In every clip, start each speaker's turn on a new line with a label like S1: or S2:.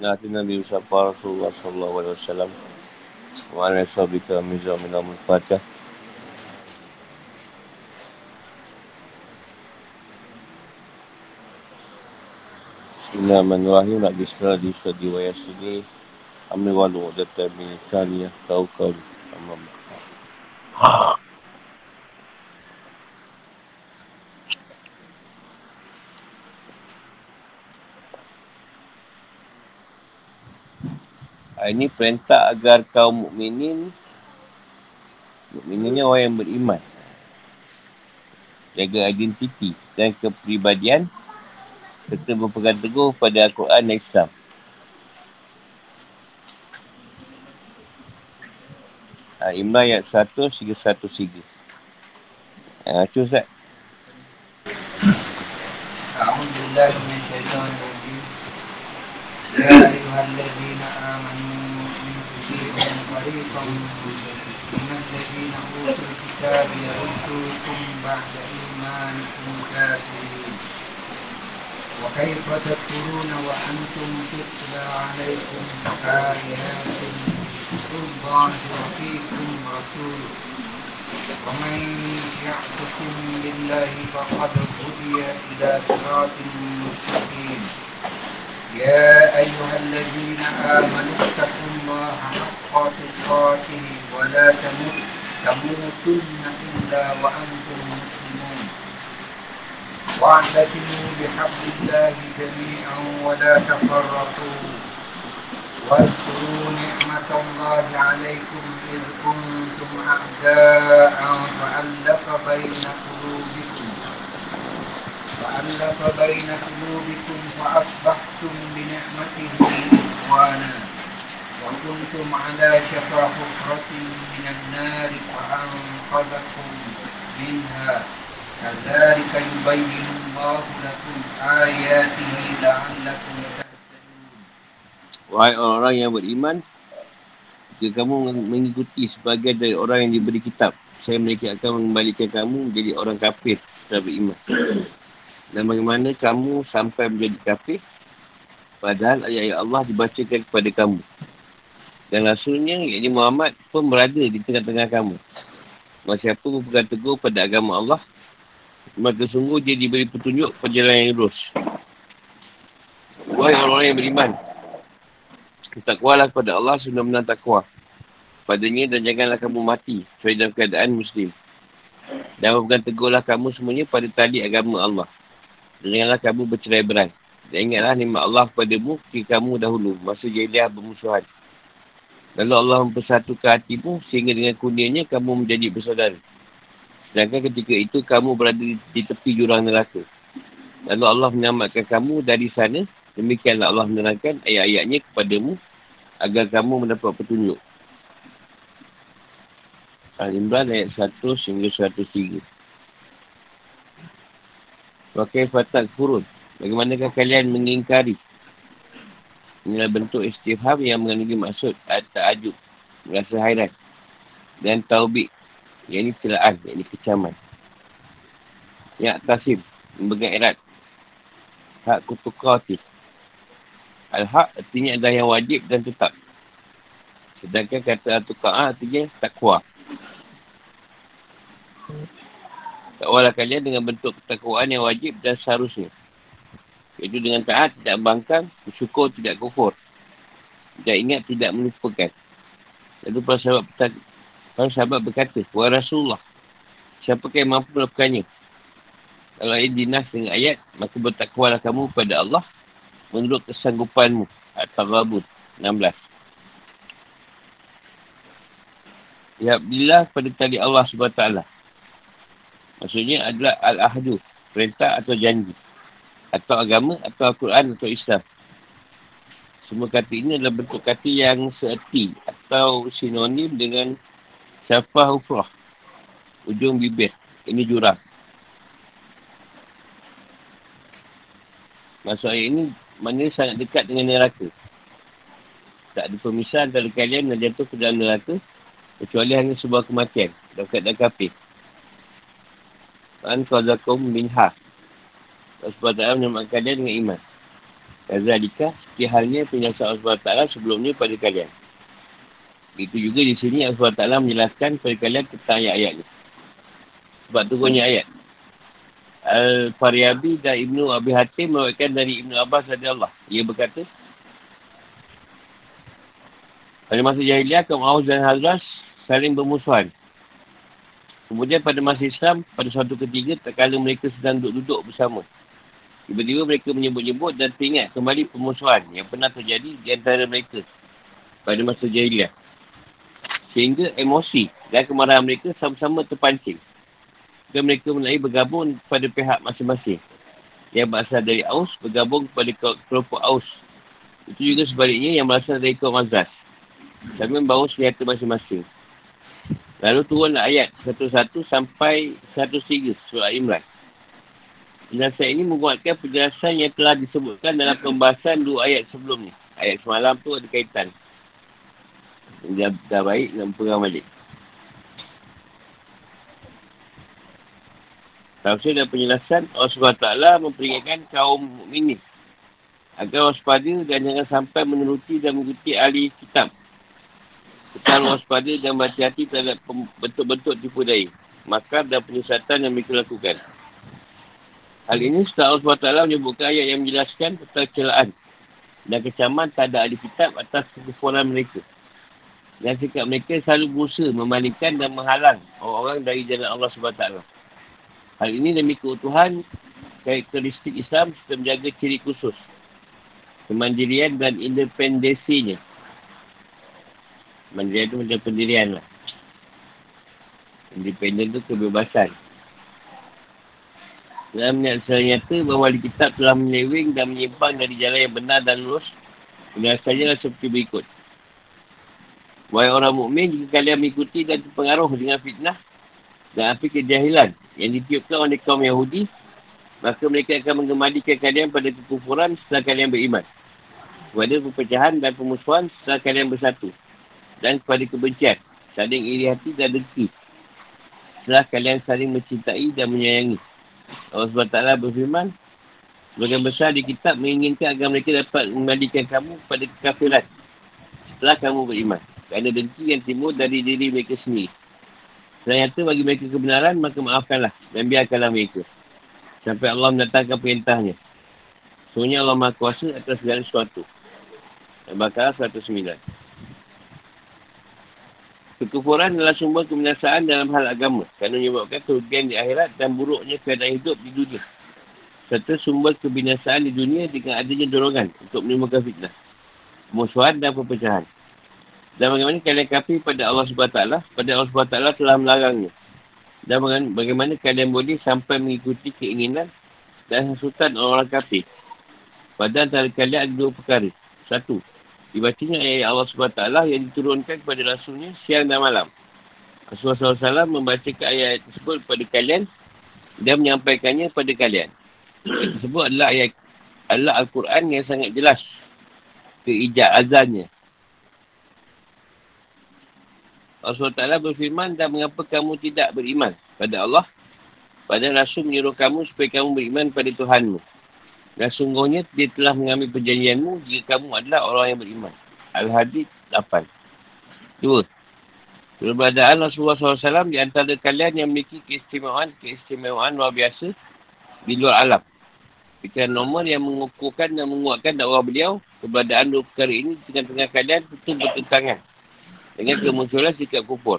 S1: Nabi Nabi Musafa Rasulullah Sallallahu Alaihi Wasallam. Wa ala sahabika mizah minamul fatah Bismillahirrahmanirrahim. Nak bismillah di sadi wa yasidi Amri walu Data bin Taniyah Kau kau. Alhamdulillah ini perintah agar kaum mukminin mukmininnya orang yang beriman jaga identiti dan kepribadian serta berpegang teguh pada Al-Quran dan Islam ah, Imran ayat 100 tiga satu tiga. Ah,
S2: tu set. Alhamdulillah, Bismillahirrahmanirrahim. Ya Allah, Nabi. فريقا من الذين أوتوا الكتاب يردوكم بعد إيمانكم كافرين. وكيف تكفرون وأنتم تتلى عليكم آيات الله وفيكم رسوله ومن يعتصم بالله فقد هدي إلى صراط مستقيم. يا أيها الذين آمنوا اتقوا الله حق تقاته ولا تموتن إلا وأنتم مسلمون. واعتصموا بحبل الله جميعا ولا تفرقوا. واذكروا نعمة الله عليكم إذ كنتم أعداء فألف بين قلوبكم فألف بين قلوبكم فأصبحتم بنعمته إخوانا وكنتم على شفا حفرة من النار فأنقذكم منها كذلك يبين الله لكم آياته لعلكم تهتدون
S1: Wahai orang-orang yang beriman, jika kamu mengikuti sebagian dari orang yang diberi kitab, saya mereka akan mengembalikan kamu menjadi orang kafir setelah beriman. Dan bagaimana kamu sampai menjadi kafir? Padahal ayat-ayat Allah dibacakan kepada kamu. Dan Rasulnya iaitu Muhammad pun berada di tengah-tengah kamu. Masa siapa berpegang teguh pada agama Allah Maka sungguh dia diberi petunjuk perjalanan yang lurus. Wahai orang-orang yang beriman Takwalah kepada Allah sudah menang takwa. Padanya dan janganlah kamu mati Sesuai dalam keadaan Muslim. Dan berpegang teguhlah kamu semuanya pada tali agama Allah Janganlah kamu bercerai berai. Dan ingatlah nikmat Allah kepadamu ketika kamu dahulu. Masa jahiliah bermusuhan. Lalu Allah mempersatukan hatimu sehingga dengan kurnianya kamu menjadi bersaudara. Sedangkan ketika itu kamu berada di, di tepi jurang neraka. Lalu Allah menyelamatkan kamu dari sana. Demikianlah Allah menerangkan ayat-ayatnya kepadamu agar kamu mendapat petunjuk. Al-Imran ayat 1 hingga 103. Pakai fatak kurun. Bagaimanakah kalian mengingkari? Inilah bentuk istifham yang mengandungi maksud ta'ajub. Merasa hairan. Dan taubik. Yang ini celaan. Yang ini kecaman. Yang tasim. Mempegang erat. Hak kutukati. Al-haq artinya adalah yang wajib dan tetap. Sedangkan kata tuka'ah artinya takwa. Takwalah kalian dengan bentuk ketakwaan yang wajib dan seharusnya. Iaitu dengan taat tidak bangkang, bersyukur tidak kufur. Tidak ingat tidak melupakan. Lalu para sahabat, para sahabat berkata, Wahai Rasulullah, siapa yang mampu melakukannya? Kalau ia dinas dengan ayat, maka bertakwalah kamu pada Allah menurut kesanggupanmu. At-Taghabut 16. Ya, bila pada tali Allah SWT. Maksudnya adalah al-ahdu, perintah atau janji. Atau agama, atau Al-Quran, atau Islam. Semua kata ini adalah bentuk kata yang seerti atau sinonim dengan syafah ufrah. Ujung bibir. Ini jurang. Maksud ayat ini, mana sangat dekat dengan neraka. Tak ada pemisahan antara kalian dan jatuh ke dalam neraka, kecuali hanya sebuah kematian. Dan keadaan kafir. An qadakum minha. Allah SWT menyelamatkan dia dengan iman. Kazalika, seperti halnya penjelasan Allah SWT sebelumnya pada kalian. Itu juga di sini Allah SWT menjelaskan kepada kalian tentang ayat-ayat ni. Sebab turunnya ayat. Al-Fariyabi dan Ibnu Abi Hatim mewakilkan dari Ibnu Abbas Allah. Ia berkata, pada masa jahiliah, kaum Aus dan Hazras saling bermusuhan. Kemudian pada masa Islam, pada suatu ketiga, tak kala mereka sedang duduk-duduk bersama. Tiba-tiba mereka menyebut-nyebut dan teringat kembali permusuhan yang pernah terjadi di antara mereka pada masa jahiliah. Sehingga emosi dan kemarahan mereka sama-sama terpancing. Dan mereka mulai bergabung pada pihak masing-masing. Yang berasal dari Aus bergabung kepada kelompok Aus. Itu juga sebaliknya yang berasal dari kaum Azaz. Kami membawa senjata masing-masing. Lalu turunlah ayat satu-satu sampai satu tiga surah Imran. Penjelasan ini menguatkan penjelasan yang telah disebutkan dalam pembahasan dua ayat sebelum ni. Ayat semalam tu ada kaitan. Dah, dah baik, nak pegang balik. Tafsir dan penjelasan Allah SWT memperingatkan kaum mukminin agar waspada dan jangan sampai meneruti dan mengikuti ahli kitab. Kita waspada dan berhati-hati terhadap bentuk-bentuk tipu daya. Maka dan penyesatan yang mereka lakukan. Hal ini setelah Allah SWT menyebutkan ayat yang menjelaskan tentang celaan dan kecaman tak ada ahli kitab atas kekufuran mereka. Dan sikap mereka selalu berusaha memalingkan dan menghalang orang-orang dari jalan Allah SWT. Hal ini demi keutuhan karakteristik Islam serta menjaga ciri khusus. Kemandirian dan independensinya. Mandirian itu macam pendirian lah. Independen itu kebebasan. Dalam secara nyata bahawa di kitab telah menyewing dan menyimpang dari jalan yang benar dan lurus. Saja lah seperti berikut. Wahai orang mukmin jika kalian mengikuti dan terpengaruh dengan fitnah dan api kejahilan yang ditiupkan oleh kaum Yahudi, maka mereka akan mengembalikan kalian pada kekufuran setelah kalian beriman. Kepada perpecahan dan pemusuhan setelah kalian bersatu. Dan kepada kebencian, saling iri hati dan dengki. Setelah kalian saling mencintai dan menyayangi. Allah SWT berfirman, Sebagian besar di kitab menginginkan agar mereka dapat mengembalikan kamu pada kekafiran. Setelah kamu beriman. Kerana dengki yang timur dari diri mereka sendiri. Ternyata bagi mereka kebenaran, maka maafkanlah dan biarkanlah mereka. Sampai Allah mendatangkan perintahnya. Sebenarnya Allah Maha Kuasa atas segala sesuatu. Al-Baqarah 109. Kekufuran adalah sumber kebinasaan dalam hal agama. Kerana menyebabkan kerugian di akhirat dan buruknya keadaan hidup di dunia. Serta sumber kebinasaan di dunia dengan adanya dorongan untuk menimbulkan fitnah. Musuhan dan perpecahan. Dan bagaimana kalian kafir pada Allah SWT, pada Allah SWT telah melarangnya. Dan bagaimana kalian boleh sampai mengikuti keinginan dan hasutan orang-orang kafir. Pada antara kalian ada dua perkara. Satu, dibacanya ayat Allah SWT yang diturunkan kepada Rasulnya siang dan malam. Rasulullah SAW membacakan ayat tersebut kepada kalian dan menyampaikannya kepada kalian. Tersebut adalah ayat adalah Al-Quran yang sangat jelas keijak azannya Allah Taala berfirman dan mengapa kamu tidak beriman pada Allah pada Rasul menyuruh kamu supaya kamu beriman pada Tuhanmu dan sungguhnya dia telah mengambil perjanjianmu jika kamu adalah orang yang beriman Al-Hadid 8 Dua Keberadaan Rasulullah SAW di antara kalian yang memiliki keistimewaan keistimewaan luar biasa di luar alam Pikiran nomor yang mengukuhkan dan menguatkan dakwah beliau keberadaan dua perkara ini di tengah-tengah kalian betul bertentangan dengan kemunculan sikap kufur.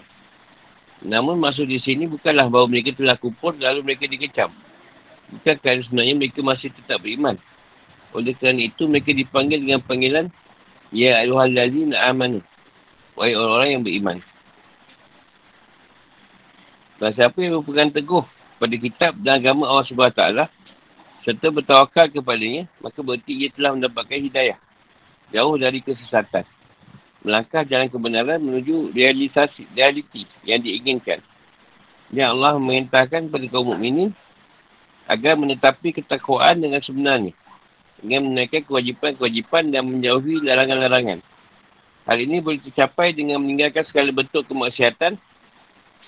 S1: Namun maksud di sini bukanlah bahawa mereka telah kufur lalu mereka dikecam. Bukan kerana sebenarnya mereka masih tetap beriman. Oleh kerana itu mereka dipanggil dengan panggilan Ya ayuhal lazina amanu. Wahai orang-orang yang beriman. Dan siapa yang berpegang teguh pada kitab dan agama Allah SWT serta bertawakal kepadanya, maka berarti ia telah mendapatkan hidayah. Jauh dari kesesatan melangkah jalan kebenaran menuju realisasi realiti yang diinginkan. Yang Allah mengintahkan kepada kaum mukminin agar menetapi ketakwaan dengan sebenarnya. Dengan menaikkan kewajipan-kewajipan dan menjauhi larangan-larangan. Hal ini boleh tercapai dengan meninggalkan segala bentuk kemaksiatan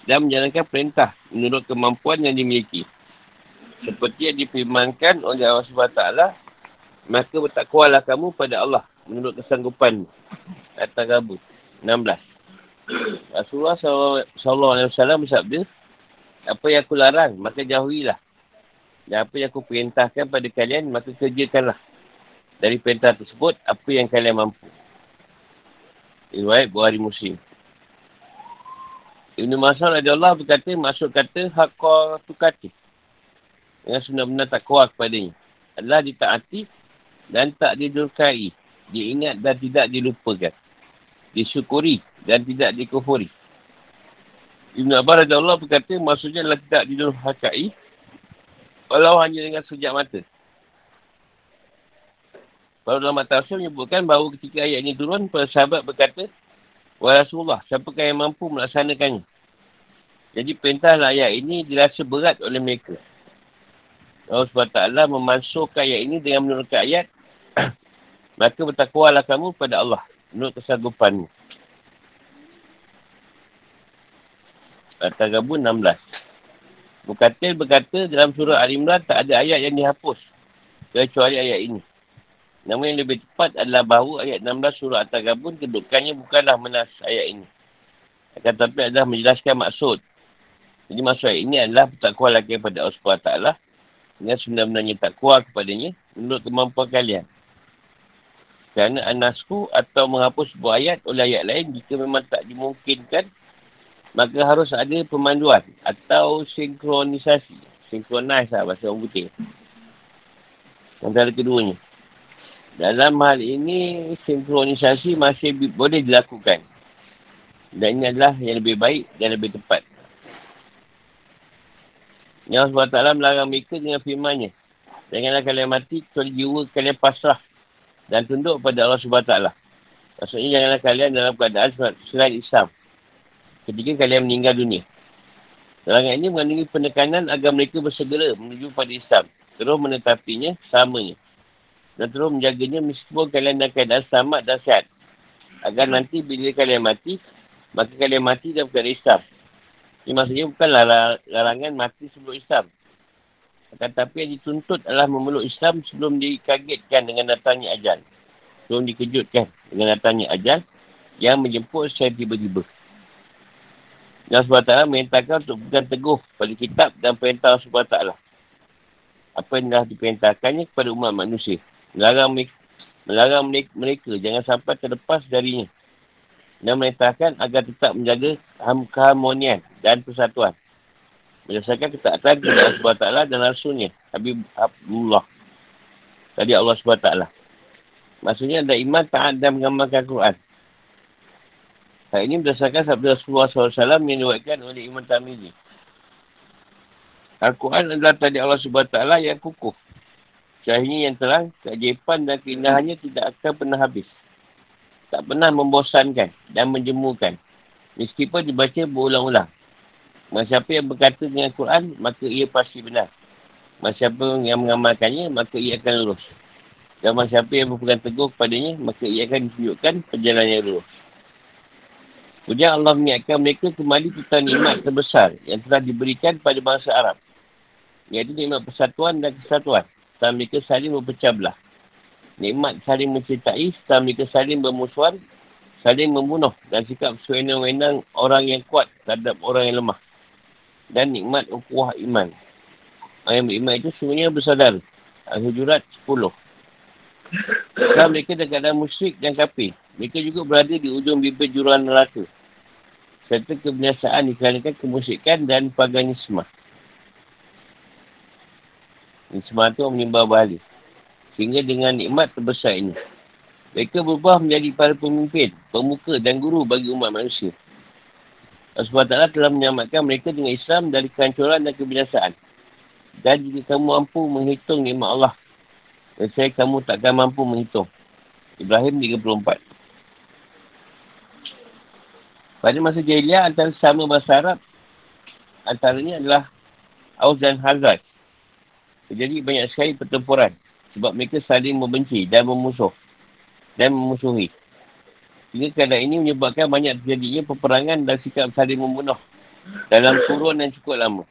S1: dan menjalankan perintah menurut kemampuan yang dimiliki. Seperti yang difirmankan oleh Allah SWT maka bertakwalah kamu pada Allah menurut kesanggupan Atas Rabu. 16. Rasulullah SAW bersabda, apa yang aku larang, maka jauhilah. Dan apa yang aku perintahkan pada kalian, maka kerjakanlah. Dari perintah tersebut, apa yang kalian mampu. Riwayat Buhari Muslim. Ibn Mas'ud Allah berkata, maksud kata, hakka tukati. Dengan sebenar-benar tak kuat kepadanya. Adalah ditaati dan tak didurkai. Diingat dan tidak dilupakan. Disyukuri dan tidak dikufuri. Ibn Abbas Allah berkata, maksudnya adalah tidak didurkai. Walau hanya dengan sejak mata. Para ulama tafsir menyebutkan bahawa ketika ayat ini turun, para sahabat berkata, Wahai Rasulullah, siapakah yang mampu melaksanakannya? Jadi perintahlah ayat ini dirasa berat oleh mereka. Allah SWT memansuhkan ayat ini dengan menurunkan ayat, maka bertakwalah kamu pada Allah menurut kesanggupanmu. Al-Tagabun 16. Mukatil berkata dalam surah Al-Imran tak ada ayat yang dihapus kecuali ayat ini. Namun yang lebih tepat adalah bahawa ayat 16 surah At-Tagabun kedudukannya bukanlah menas ayat ini. Akan tetapi adalah menjelaskan maksud. Jadi maksud ayat ini adalah bertakwa lagi kepada Allah SWT dengan sebenarnya takwa kepadanya menurut kemampuan kalian. Kerana anasku atau menghapus sebuah ayat oleh ayat lain jika memang tak dimungkinkan maka harus ada pemanduan atau sinkronisasi. Sinkronize lah bahasa orang putih. Antara keduanya. Dalam hal ini, sinkronisasi masih boleh dilakukan. Dan ini adalah yang lebih baik dan lebih tepat. Yang SWT melarang mereka dengan firmannya. Janganlah kalian mati kecuali jiwa kalian pasrah dan tunduk pada Allah SWT. Maksudnya janganlah kalian dalam keadaan selain Islam. Ketika kalian meninggal dunia. Larangan ini mengandungi penekanan agar mereka bersegera menuju pada Islam. Terus menetapinya samanya dan terus menjaganya meskipun kalian dalam keadaan selamat dan sehat. Agar nanti bila kalian mati, maka kalian mati dalam keadaan Islam. Ini maksudnya bukanlah larangan mati sebelum Islam. Tetapi yang dituntut adalah memeluk Islam sebelum dikagetkan dengan datangnya ajal. Sebelum dikejutkan dengan datangnya ajal yang menjemput secara tiba-tiba. Dan SWT merintahkan untuk bukan teguh pada kitab dan perintah SWT. Apa yang dah diperintahkannya kepada umat manusia. Melarang mereka, melarang mereka jangan sampai terlepas darinya. Dan merintahkan agar tetap menjaga keharmonian dan persatuan. Berdasarkan ketaatan kepada Allah SWT dan Rasulnya Habib Abdullah. Tadi Allah SWT maksudnya ada iman taat dan mengamalkan Quran hal ini berdasarkan sabda Rasulullah SAW yang diwakilkan oleh Imam Tamizi Al-Quran adalah tadi Allah SWT yang kukuh Cahaya yang terang, keajaiban dan keindahannya tidak akan pernah habis. Tak pernah membosankan dan menjemukan. Meskipun dibaca berulang-ulang. Masa siapa yang berkata dengan Quran, maka ia pasti benar. Masa siapa yang mengamalkannya, maka ia akan lurus. Dan masa siapa yang berpegang teguh kepadanya, maka ia akan ditunjukkan perjalanan yang lurus. Kemudian Allah mengingatkan mereka kembali tentang nikmat terbesar yang telah diberikan pada bangsa Arab. Iaitu nikmat persatuan dan kesatuan setelah mereka saling berpecah belah. Nikmat saling mencintai setelah mereka saling bermusuhan, saling membunuh dan sikap sewenang-wenang orang yang kuat terhadap orang yang lemah. Dan nikmat ukuah iman. Yang beriman itu semuanya bersadar. Al-Hujurat 10. Setelah mereka dalam keadaan musyrik dan kafir, mereka juga berada di ujung bibir jurang neraka. Serta kebiasaan dikarenakan kemusyrikan dan paganisme. Semua tu menyembah balik. Sehingga dengan nikmat terbesar ini. Mereka berubah menjadi para pemimpin, pemuka dan guru bagi umat manusia. Allah SWT telah menyelamatkan mereka dengan Islam dari kehancuran dan kebinasaan. Dan jika kamu mampu menghitung nikmat Allah, dan saya kamu takkan mampu menghitung. Ibrahim 34. Pada masa jahiliah antara sama bahasa Arab, antaranya adalah Aus dan Hazrat. Jadi banyak sekali pertempuran. Sebab mereka saling membenci dan memusuh. Dan memusuhi. Sehingga keadaan ini menyebabkan banyak terjadinya peperangan dan sikap saling membunuh. Dalam kurun yang cukup lama.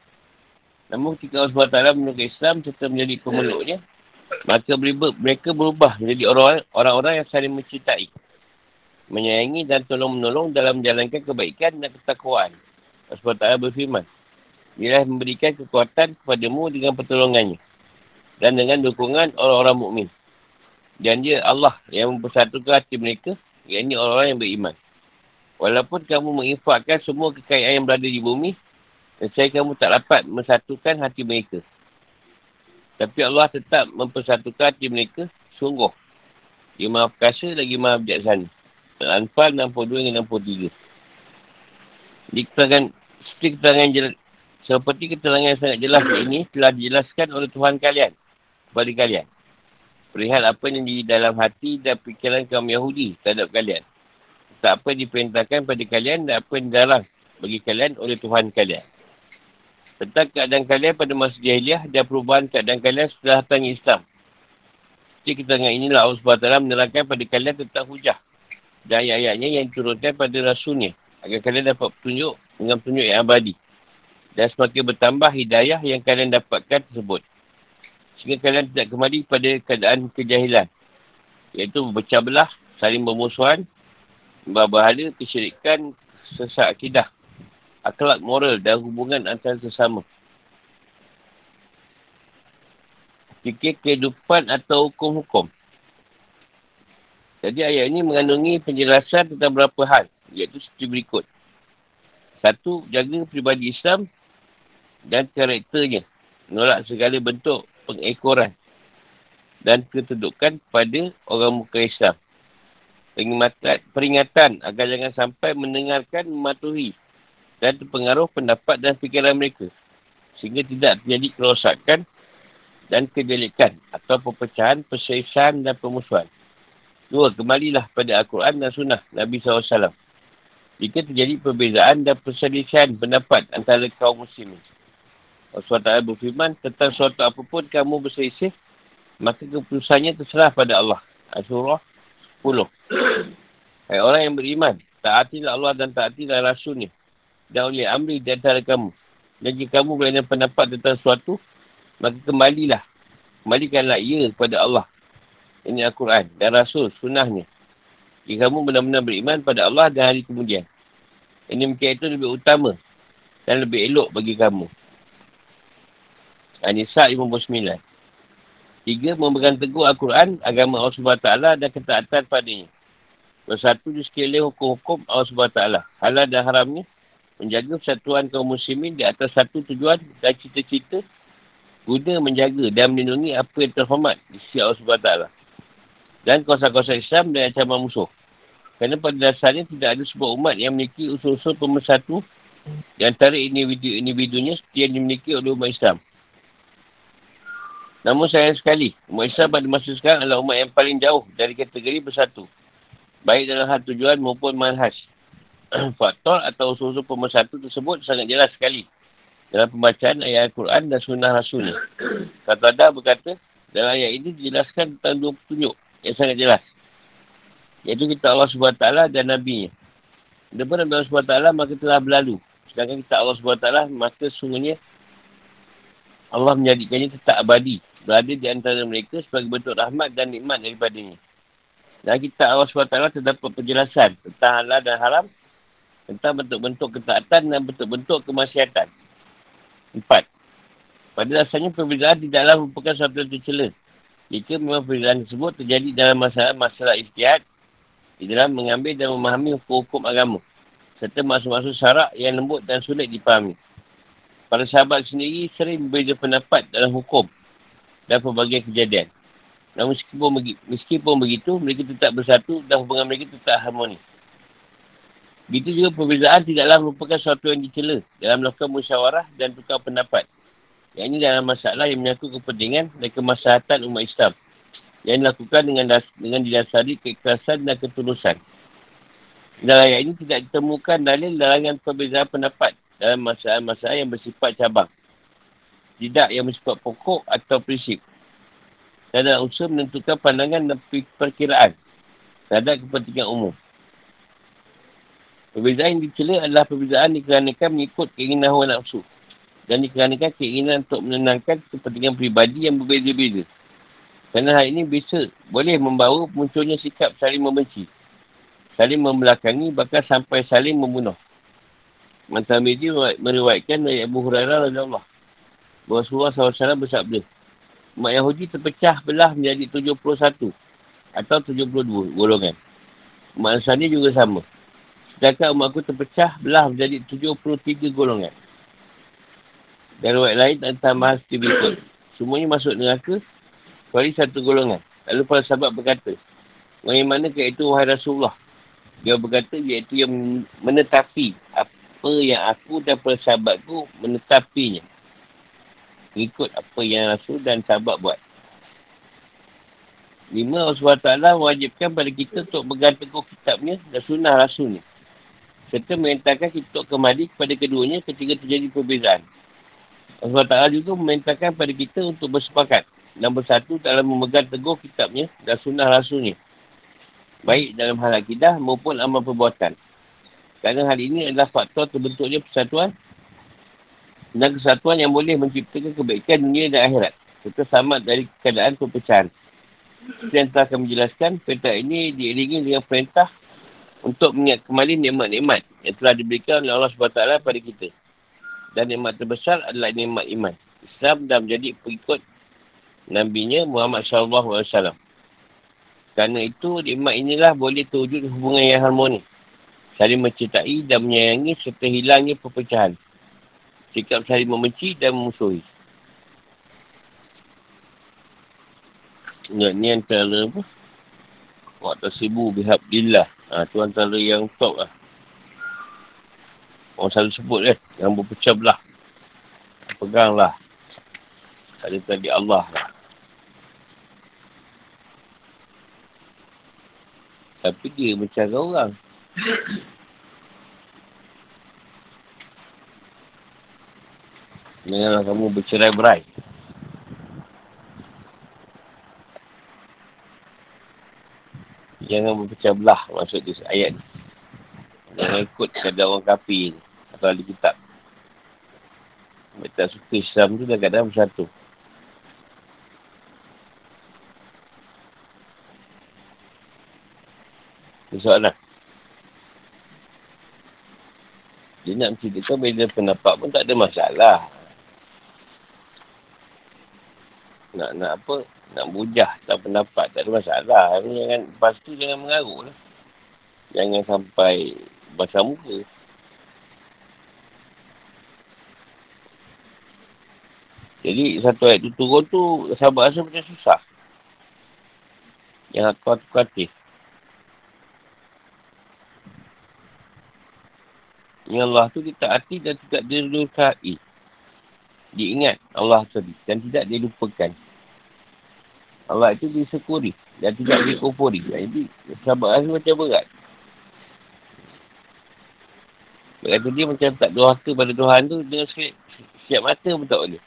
S1: Namun ketika Allah SWT menunggu Islam serta menjadi pemeluknya. Maka mereka berubah menjadi orang-orang yang saling mencintai. Menyayangi dan tolong-menolong dalam menjalankan kebaikan dan ketakwaan. Sebab Allah berfirman. Dia memberikan kekuatan kepadamu dengan pertolongannya. Dan dengan dukungan orang-orang mukmin. Dan dia Allah yang mempersatukan hati mereka. Yang ini orang-orang yang beriman. Walaupun kamu menginfakkan semua kekayaan yang berada di bumi. Saya kamu tak dapat mensatukan hati mereka. Tapi Allah tetap mempersatukan hati mereka sungguh. Dia maha perkasa lagi maha bijaksana. Al-Anfal 62 dan 63. Di keterangan, seperti keterangan jelas, seperti keterangan yang sangat jelas ini telah dijelaskan oleh Tuhan kalian kepada kalian. Perihal apa yang di dalam hati dan fikiran kaum Yahudi terhadap kalian. Tak apa diperintahkan pada kalian dan apa yang dalam bagi kalian oleh Tuhan kalian. Tentang keadaan kalian pada masa jahiliah dan perubahan keadaan kalian setelah datang Islam. Jadi keterangan inilah Allah SWT menerangkan pada kalian tentang hujah. Dan ayat-ayatnya yang diturunkan pada rasulnya. Agar kalian dapat petunjuk dengan petunjuk yang abadi. Dan semakin bertambah hidayah yang kalian dapatkan tersebut. Sehingga kalian tidak kembali pada keadaan kejahilan. Iaitu berpecah belah saling bermusuhan berbahala kesyirikan sesak akidah akhlak moral dan hubungan antara sesama fikir kehidupan atau hukum-hukum jadi ayat ini mengandungi penjelasan tentang beberapa hal. Iaitu seperti berikut. Satu, jaga pribadi Islam dan karakternya. Menolak segala bentuk pengekoran dan ketudukan pada orang muka Islam. Peringatan, peringatan agar jangan sampai mendengarkan, mematuhi dan terpengaruh pendapat dan fikiran mereka. Sehingga tidak terjadi kerosakan dan kejelikan atau perpecahan, persesisan dan pemusuhan. Dua, kembalilah pada Al-Quran dan Sunnah Nabi SAW. Jika terjadi perbezaan dan perselisihan pendapat antara kaum muslimin. Allah SWT berfirman, tentang suatu apapun kamu berselisih, maka keputusannya terserah pada Allah. Asyurah 10. Hai orang yang beriman, taatilah Allah dan taatilah Rasulnya. Dan oleh amri di antara kamu. Jika kamu berada pendapat tentang suatu, maka kembalilah. Kembalikanlah ia kepada Allah ini Al-Quran dan Rasul, sunnahnya. Jika kamu benar-benar beriman pada Allah dan hari kemudian. Ini mungkin itu lebih utama dan lebih elok bagi kamu. An-Nisa 59. Tiga, memegang teguh Al-Quran, agama Allah SWT dan ketaatan padanya. Bersatu di sekeliling hukum-hukum Allah SWT. Halal dan haramnya, menjaga persatuan kaum muslimin di atas satu tujuan dan cita-cita guna menjaga dan melindungi apa yang terhormat di sisi Allah SWT dan kuasa-kuasa Islam dan ancaman musuh. Kerana pada dasarnya tidak ada sebuah umat yang memiliki usul-usul pemersatu di antara individu-individunya seperti yang dimiliki oleh umat Islam. Namun sayang sekali, umat Islam pada masa sekarang adalah umat yang paling jauh dari kategori bersatu. Baik dalam hal tujuan maupun manhaj. Faktor atau usul-usul pemersatu tersebut sangat jelas sekali dalam pembacaan ayat Al-Quran dan sunnah Rasulnya. Kata ada berkata, dalam ayat ini dijelaskan tentang dua petunjuk yang sangat jelas. Iaitu kita Allah SWT dan Nabi-Nya. Daripada Nabi Allah SWT maka telah berlalu. Sedangkan kita Allah SWT maka sungguhnya Allah menjadikannya tetap abadi. Berada di antara mereka sebagai bentuk rahmat dan nikmat daripadanya. Dan kita Allah SWT terdapat penjelasan tentang halal dan haram. Tentang bentuk-bentuk ketaatan dan bentuk-bentuk kemaksiatan. Empat. Pada dasarnya perbezaan tidaklah merupakan sesuatu yang tercela. Jika memang perbezaan tersebut terjadi dalam masalah-masalah istihad di dalam mengambil dan memahami hukum-hukum agama serta masuk-masuk syarak yang lembut dan sulit dipahami. Para sahabat sendiri sering berbeza pendapat dalam hukum dan pelbagai kejadian. Namun meskipun, meskipun begitu, mereka tetap bersatu dan hubungan mereka tetap harmoni. Begitu juga perbezaan tidaklah merupakan sesuatu yang dicela dalam melakukan musyawarah dan tukar pendapat. Yang ini dalam masalah yang menyangkut kepentingan dan kemaslahatan umat Islam. Yang dilakukan dengan das, dengan didasari keikhlasan dan ketulusan. Dalam ayat ini tidak ditemukan dalil larangan perbezaan pendapat dalam masalah-masalah yang bersifat cabang. Tidak yang bersifat pokok atau prinsip. Dan dalam usaha menentukan pandangan dan perkiraan terhadap kepentingan umum. Perbezaan yang dicela adalah perbezaan dikarenakan mengikut keinginan hawa nafsu dan dikarenakan keinginan untuk menenangkan kepentingan pribadi yang berbeza-beza. Kerana hal ini bisa boleh membawa munculnya sikap saling membenci. Saling membelakangi bahkan sampai saling membunuh. Mantan media meriwayatkan dari Abu Hurairah. Bahawa Rasulullah SAW bersabda. Umat Yahudi terpecah belah menjadi 71 atau 72 golongan. Umat Nasrani juga sama. Sedangkan umat aku terpecah belah menjadi 73 golongan. Dan riwayat lain tentang bahas berikut. Semuanya masuk neraka kecuali satu golongan. Lalu para sahabat berkata, Bagaimana ke itu wahai Rasulullah? Dia berkata, iaitu yang menetapi apa yang aku dan para sahabatku menetapinya. Ikut apa yang Rasul dan sahabat buat. Lima, Allah SWT mewajibkan pada kita untuk bergantung kitabnya dan sunnah Rasulnya. Serta merintahkan kita untuk kembali kepada keduanya ketika terjadi perbezaan. Allah SWT juga memerintahkan pada kita untuk bersepakat dan bersatu dalam memegang teguh kitabnya dan sunnah rasulnya. Baik dalam hal akidah maupun amal perbuatan. Kerana hal ini adalah faktor terbentuknya persatuan dan kesatuan yang boleh menciptakan kebaikan dunia dan akhirat. Serta sama dari keadaan perpecahan. Yang telah kami jelaskan, perintah ini diiringi dengan perintah untuk mengingat kembali nikmat-nikmat yang telah diberikan oleh Allah SWT pada kita. Dan nikmat terbesar adalah nikmat iman. Islam dah menjadi pengikut Nabi-Nya Muhammad SAW. Kerana itu, nikmat inilah boleh terwujud hubungan yang harmoni. Saling mencintai dan menyayangi serta hilangnya perpecahan. Sikap saling membenci dan memusuhi. Ingat ni antara apa? Waktu sibu bihab dillah. Ha, tu antara yang top lah. Orang selalu sebut kan. Yang berpecah belah. Peganglah. Ada tadi Allah lah. Tapi dia mencari orang. Janganlah kamu bercerai Jangan berpecah belah maksud dia ayat ni. Jangan ikut keadaan orang kafir atau ahli kitab. Mereka tak suka Islam tu dah kadang bersatu. soalan. Dia nak menceritakan bila pendapat pun tak ada masalah. Nak nak apa? Nak bujah tak pendapat tak ada masalah. Jangan, lepas tu jangan mengarut lah. Jangan sampai basah muka. Jadi satu ayat tu turun tu sahabat rasa macam susah. Yang aku aku kata. Yang Allah tu ditaati dan tidak dilukai. Dia ingat Allah tadi dan tidak dilupakan. Allah itu disekuri dan tidak dikufuri. Jadi sahabat rasa macam berat. Kata dia macam tak dohaka pada Tuhan tu dengan siap, siap mata pun tak boleh.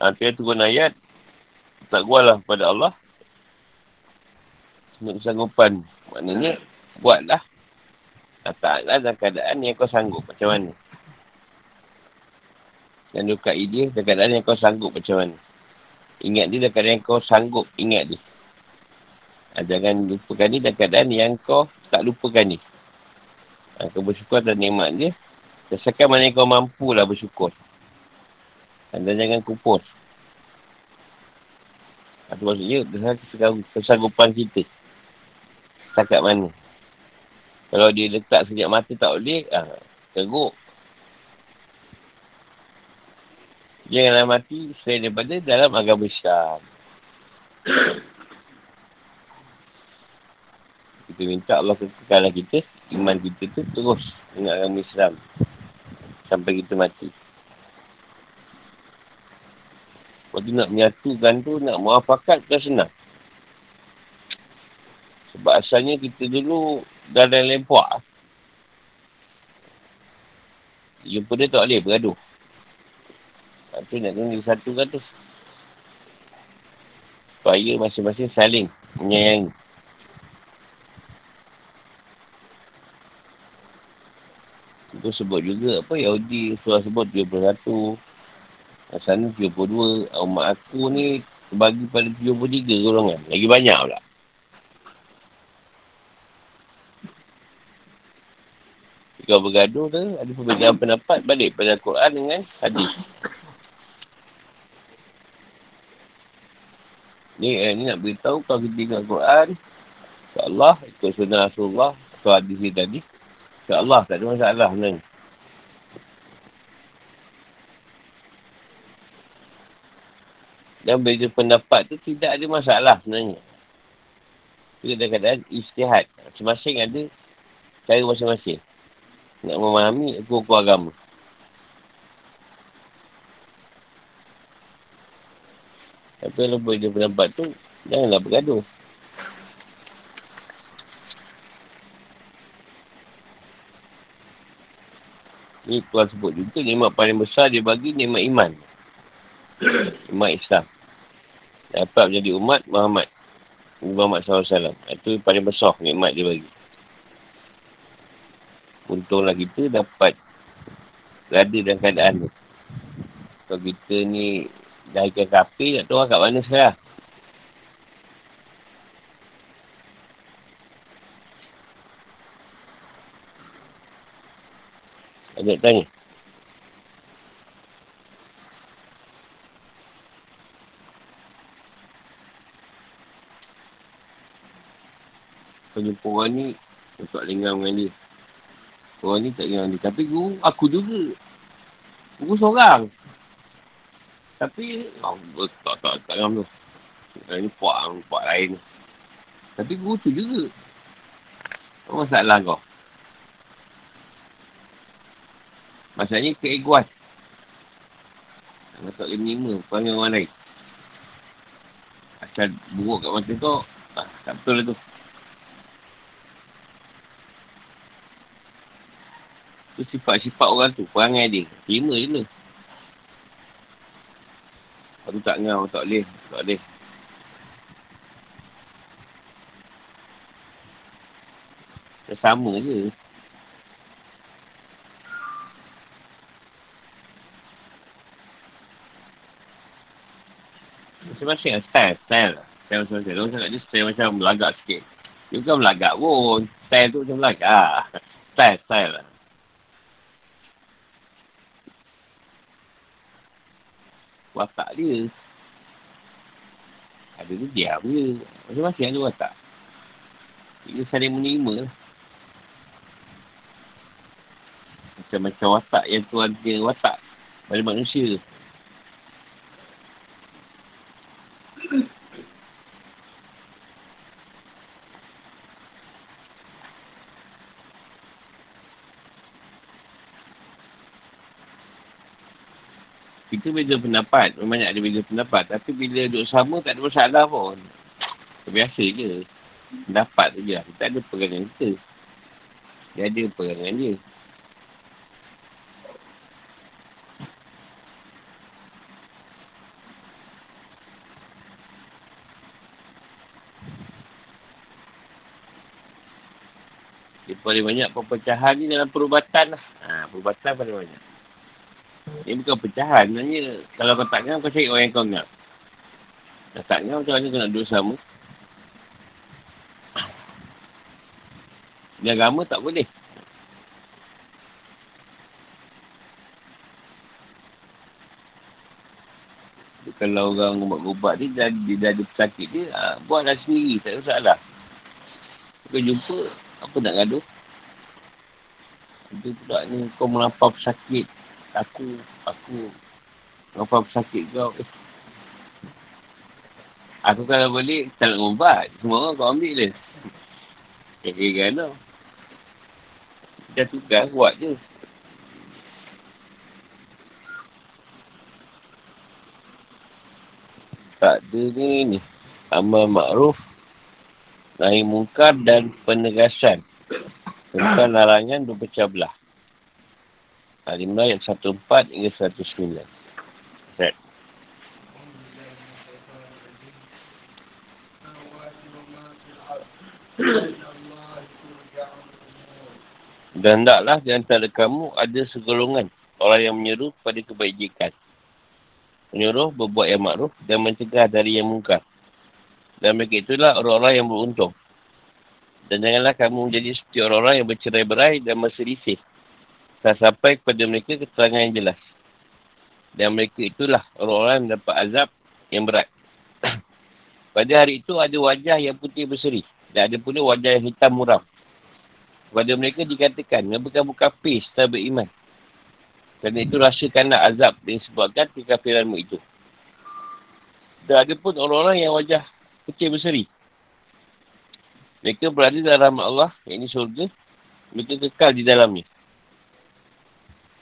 S1: Tu yang turun ayat. Tak gualah pada Allah. Untuk kesanggupan. Maknanya, buatlah Taatlah dalam keadaan yang kau sanggup macam mana. Dan lukai dia dalam keadaan yang kau sanggup macam mana. Ingat dia dalam keadaan yang kau sanggup ingat dia. Ha, jangan lupakan dia dalam keadaan yang kau tak lupakan dia. Ha, kau bersyukur atas nikmat dia. Sesakan mana kau mampu lah bersyukur. Ha, dan jangan kupur. Itu ha, maksudnya kesanggupan kita. Setakat mana. Kalau dia letak sejak mata tak boleh, ah, teruk. Janganlah mati selain daripada dalam agama Islam. kita minta Allah kekalkan kita, iman kita tu terus dengan agama Islam. Sampai kita mati. Kalau nak menyatukan tu, nak muafakat kan senang. Sebab asalnya kita dulu dah ada lempuak. Jumpa dia tak boleh bergaduh. Itu nak kena satu tu. Supaya masing-masing saling menyayangi. Itu sebut juga apa Yahudi surah sebut 31. Sana 72. Umat aku ni bagi pada 73 golongan. Lagi banyak pula. Kau bergaduh tu, ada perbezaan pendapat balik pada Al-Quran dengan hadis. Ni, eh, ni nak beritahu kalau kita tengok Al-Quran, InsyaAllah, ikut sunnah Rasulullah, atau hadis ni tadi, InsyaAllah, tak ada masalah sebenarnya. Dan beza pendapat tu tidak ada masalah sebenarnya. Itu kadang-kadang istihad. Masing-masing ada cara masing-masing. Nak memahami hukum agama. Tapi kalau beza pendapat tu, janganlah bergaduh. Ni Tuhan sebut juga, nikmat paling besar dia bagi nikmat iman umat Islam. Dapat menjadi umat Muhammad. Muhammad SAW. Itu paling besar nikmat dia bagi. Untunglah kita dapat berada dalam keadaan ni. Kalau kita ni dah ikan kapi, tak tahu kat mana sekarang. Ada tanya. Orang ni, tak dengar dengan dia. Orang ni tak dengar dia. Tapi guru, aku juga. Guru seorang. Tapi, oh, tak, tak, tak dengar tu. Ini puak, puak lain. Tapi guru tu juga. Apa masalah kau? Masalahnya keeguan. Kau tak boleh menerima panggil orang lain. Asal buruk kat mata kau, ah, tak betul lah tu. Tu sifat-sifat orang tu, perangai dia. Terima je lah. Aku tak ngau, tak boleh. Tak boleh. Sama je. Masing-masing lah. Style. Style lah. Style macam-macam. Orang cakap dia style macam melagak sikit. Dia bukan melagak pun. Style tu macam melagak. Style. Style lah. Watak dia. Ada tu diam je. Masing-masing ada watak. Dia saling menerima lah. Macam-macam watak yang Tuhan dia watak pada manusia. Kita beza pendapat. Memang ada beza pendapat. Tapi bila duduk sama, tak ada masalah pun. Biasa je. Pendapat tu je lah. Kita ada pegangan kita. Dia ada pegangan dia. Dia paling banyak perpecahan ni dalam perubatan lah. Ha, perubatan paling banyak. Ini bukan pecahan. Sebenarnya, kalau kau tak ngam, kau cari orang yang kau ngam. Kalau tak ngam, macam mana kau nak duduk sama? Di agama tak boleh. Kalau orang ubat-ubat dia, dah, dia dah ada pesakit dia, ha, buatlah sendiri, tak ada masalah. Kau jumpa, apa nak gaduh? Itu pula ni, kau melampau pesakit, aku aku apa sakit kau? Aku kalau boleh tak nak ubat. Semua orang kau ambil dia kan tau kita tugas buat je. Tak ada ni ni. Amal makruf nahi mungkar dan penegasan. Tentang larangan berpecah belah Al-Imran ayat 104 hingga 109. Set. Dan taklah di antara kamu ada segolongan orang yang menyeru pada kebajikan. menyuruh berbuat yang makruf dan mencegah dari yang mungkar. Dan mereka itulah orang-orang yang beruntung. Dan janganlah kamu menjadi seperti orang-orang yang bercerai-berai dan berselisih. Tak sampai kepada mereka keterangan yang jelas. Dan mereka itulah orang-orang yang mendapat azab yang berat. Pada hari itu ada wajah yang putih berseri. Dan ada pula wajah yang hitam muram. Kepada mereka dikatakan, kenapa kamu kafir setelah beriman? Kerana itu rasakanlah azab yang disebabkan kekafiranmu itu. Dan ada pun orang-orang yang wajah kecil berseri. Mereka berada dalam Allah, yang ini surga. Mereka kekal di dalamnya.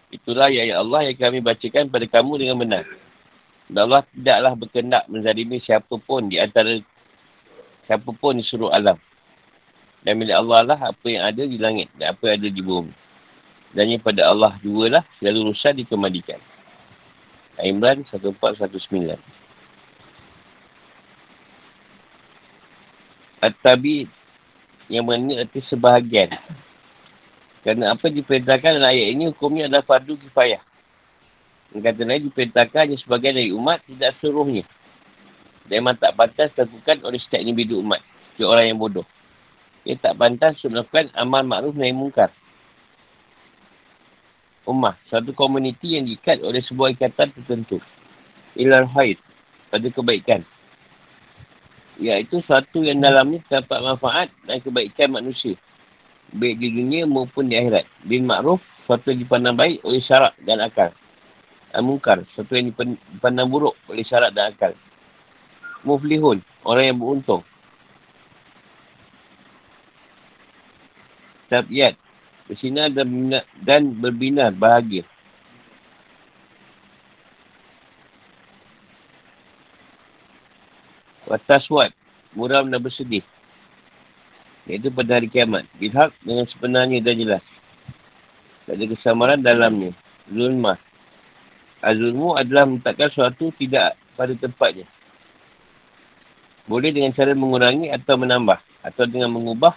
S1: Itulah ayat Allah yang kami bacakan pada kamu dengan benar. Dan Allah tidaklah berkendak menzalimi siapa pun di antara siapa pun di seluruh alam. Dan milik Allah lah apa yang ada di langit dan apa yang ada di bumi. Dan yang pada Allah dua lah selalu rusak dikembalikan. Imran 1419 At-Tabi yang mana arti sebahagian. Kerana apa diperintahkan dalam ayat ini hukumnya adalah fardu kifayah. Yang kata lain diperintahkan hanya sebagian dari umat tidak seluruhnya. Dan memang tak pantas dilakukan oleh setiap individu umat. Seperti orang yang bodoh. Ia tak pantas untuk melakukan amal makruf naik mungkar. Ummah. Satu komuniti yang diikat oleh sebuah ikatan tertentu. Ilal haid. Pada kebaikan. Iaitu satu yang dalamnya terdapat manfaat dan kebaikan manusia. Baik di dunia maupun di akhirat. Bin makruf. Suatu yang dipandang baik oleh syarak dan akal. Al-Munkar. Satu yang dipandang buruk oleh syarat dan akal. Muflihun. Orang yang beruntung. Tabiat. Bersinar dan, bina, dan berbinar bahagia. Wataswat. Muram dan bersedih. Iaitu pada hari kiamat. Bilhak dengan sebenarnya dan jelas. Tak ada kesamaran dalamnya. Zulmah. Azulmu adalah meletakkan sesuatu tidak pada tempatnya. Boleh dengan cara mengurangi atau menambah. Atau dengan mengubah.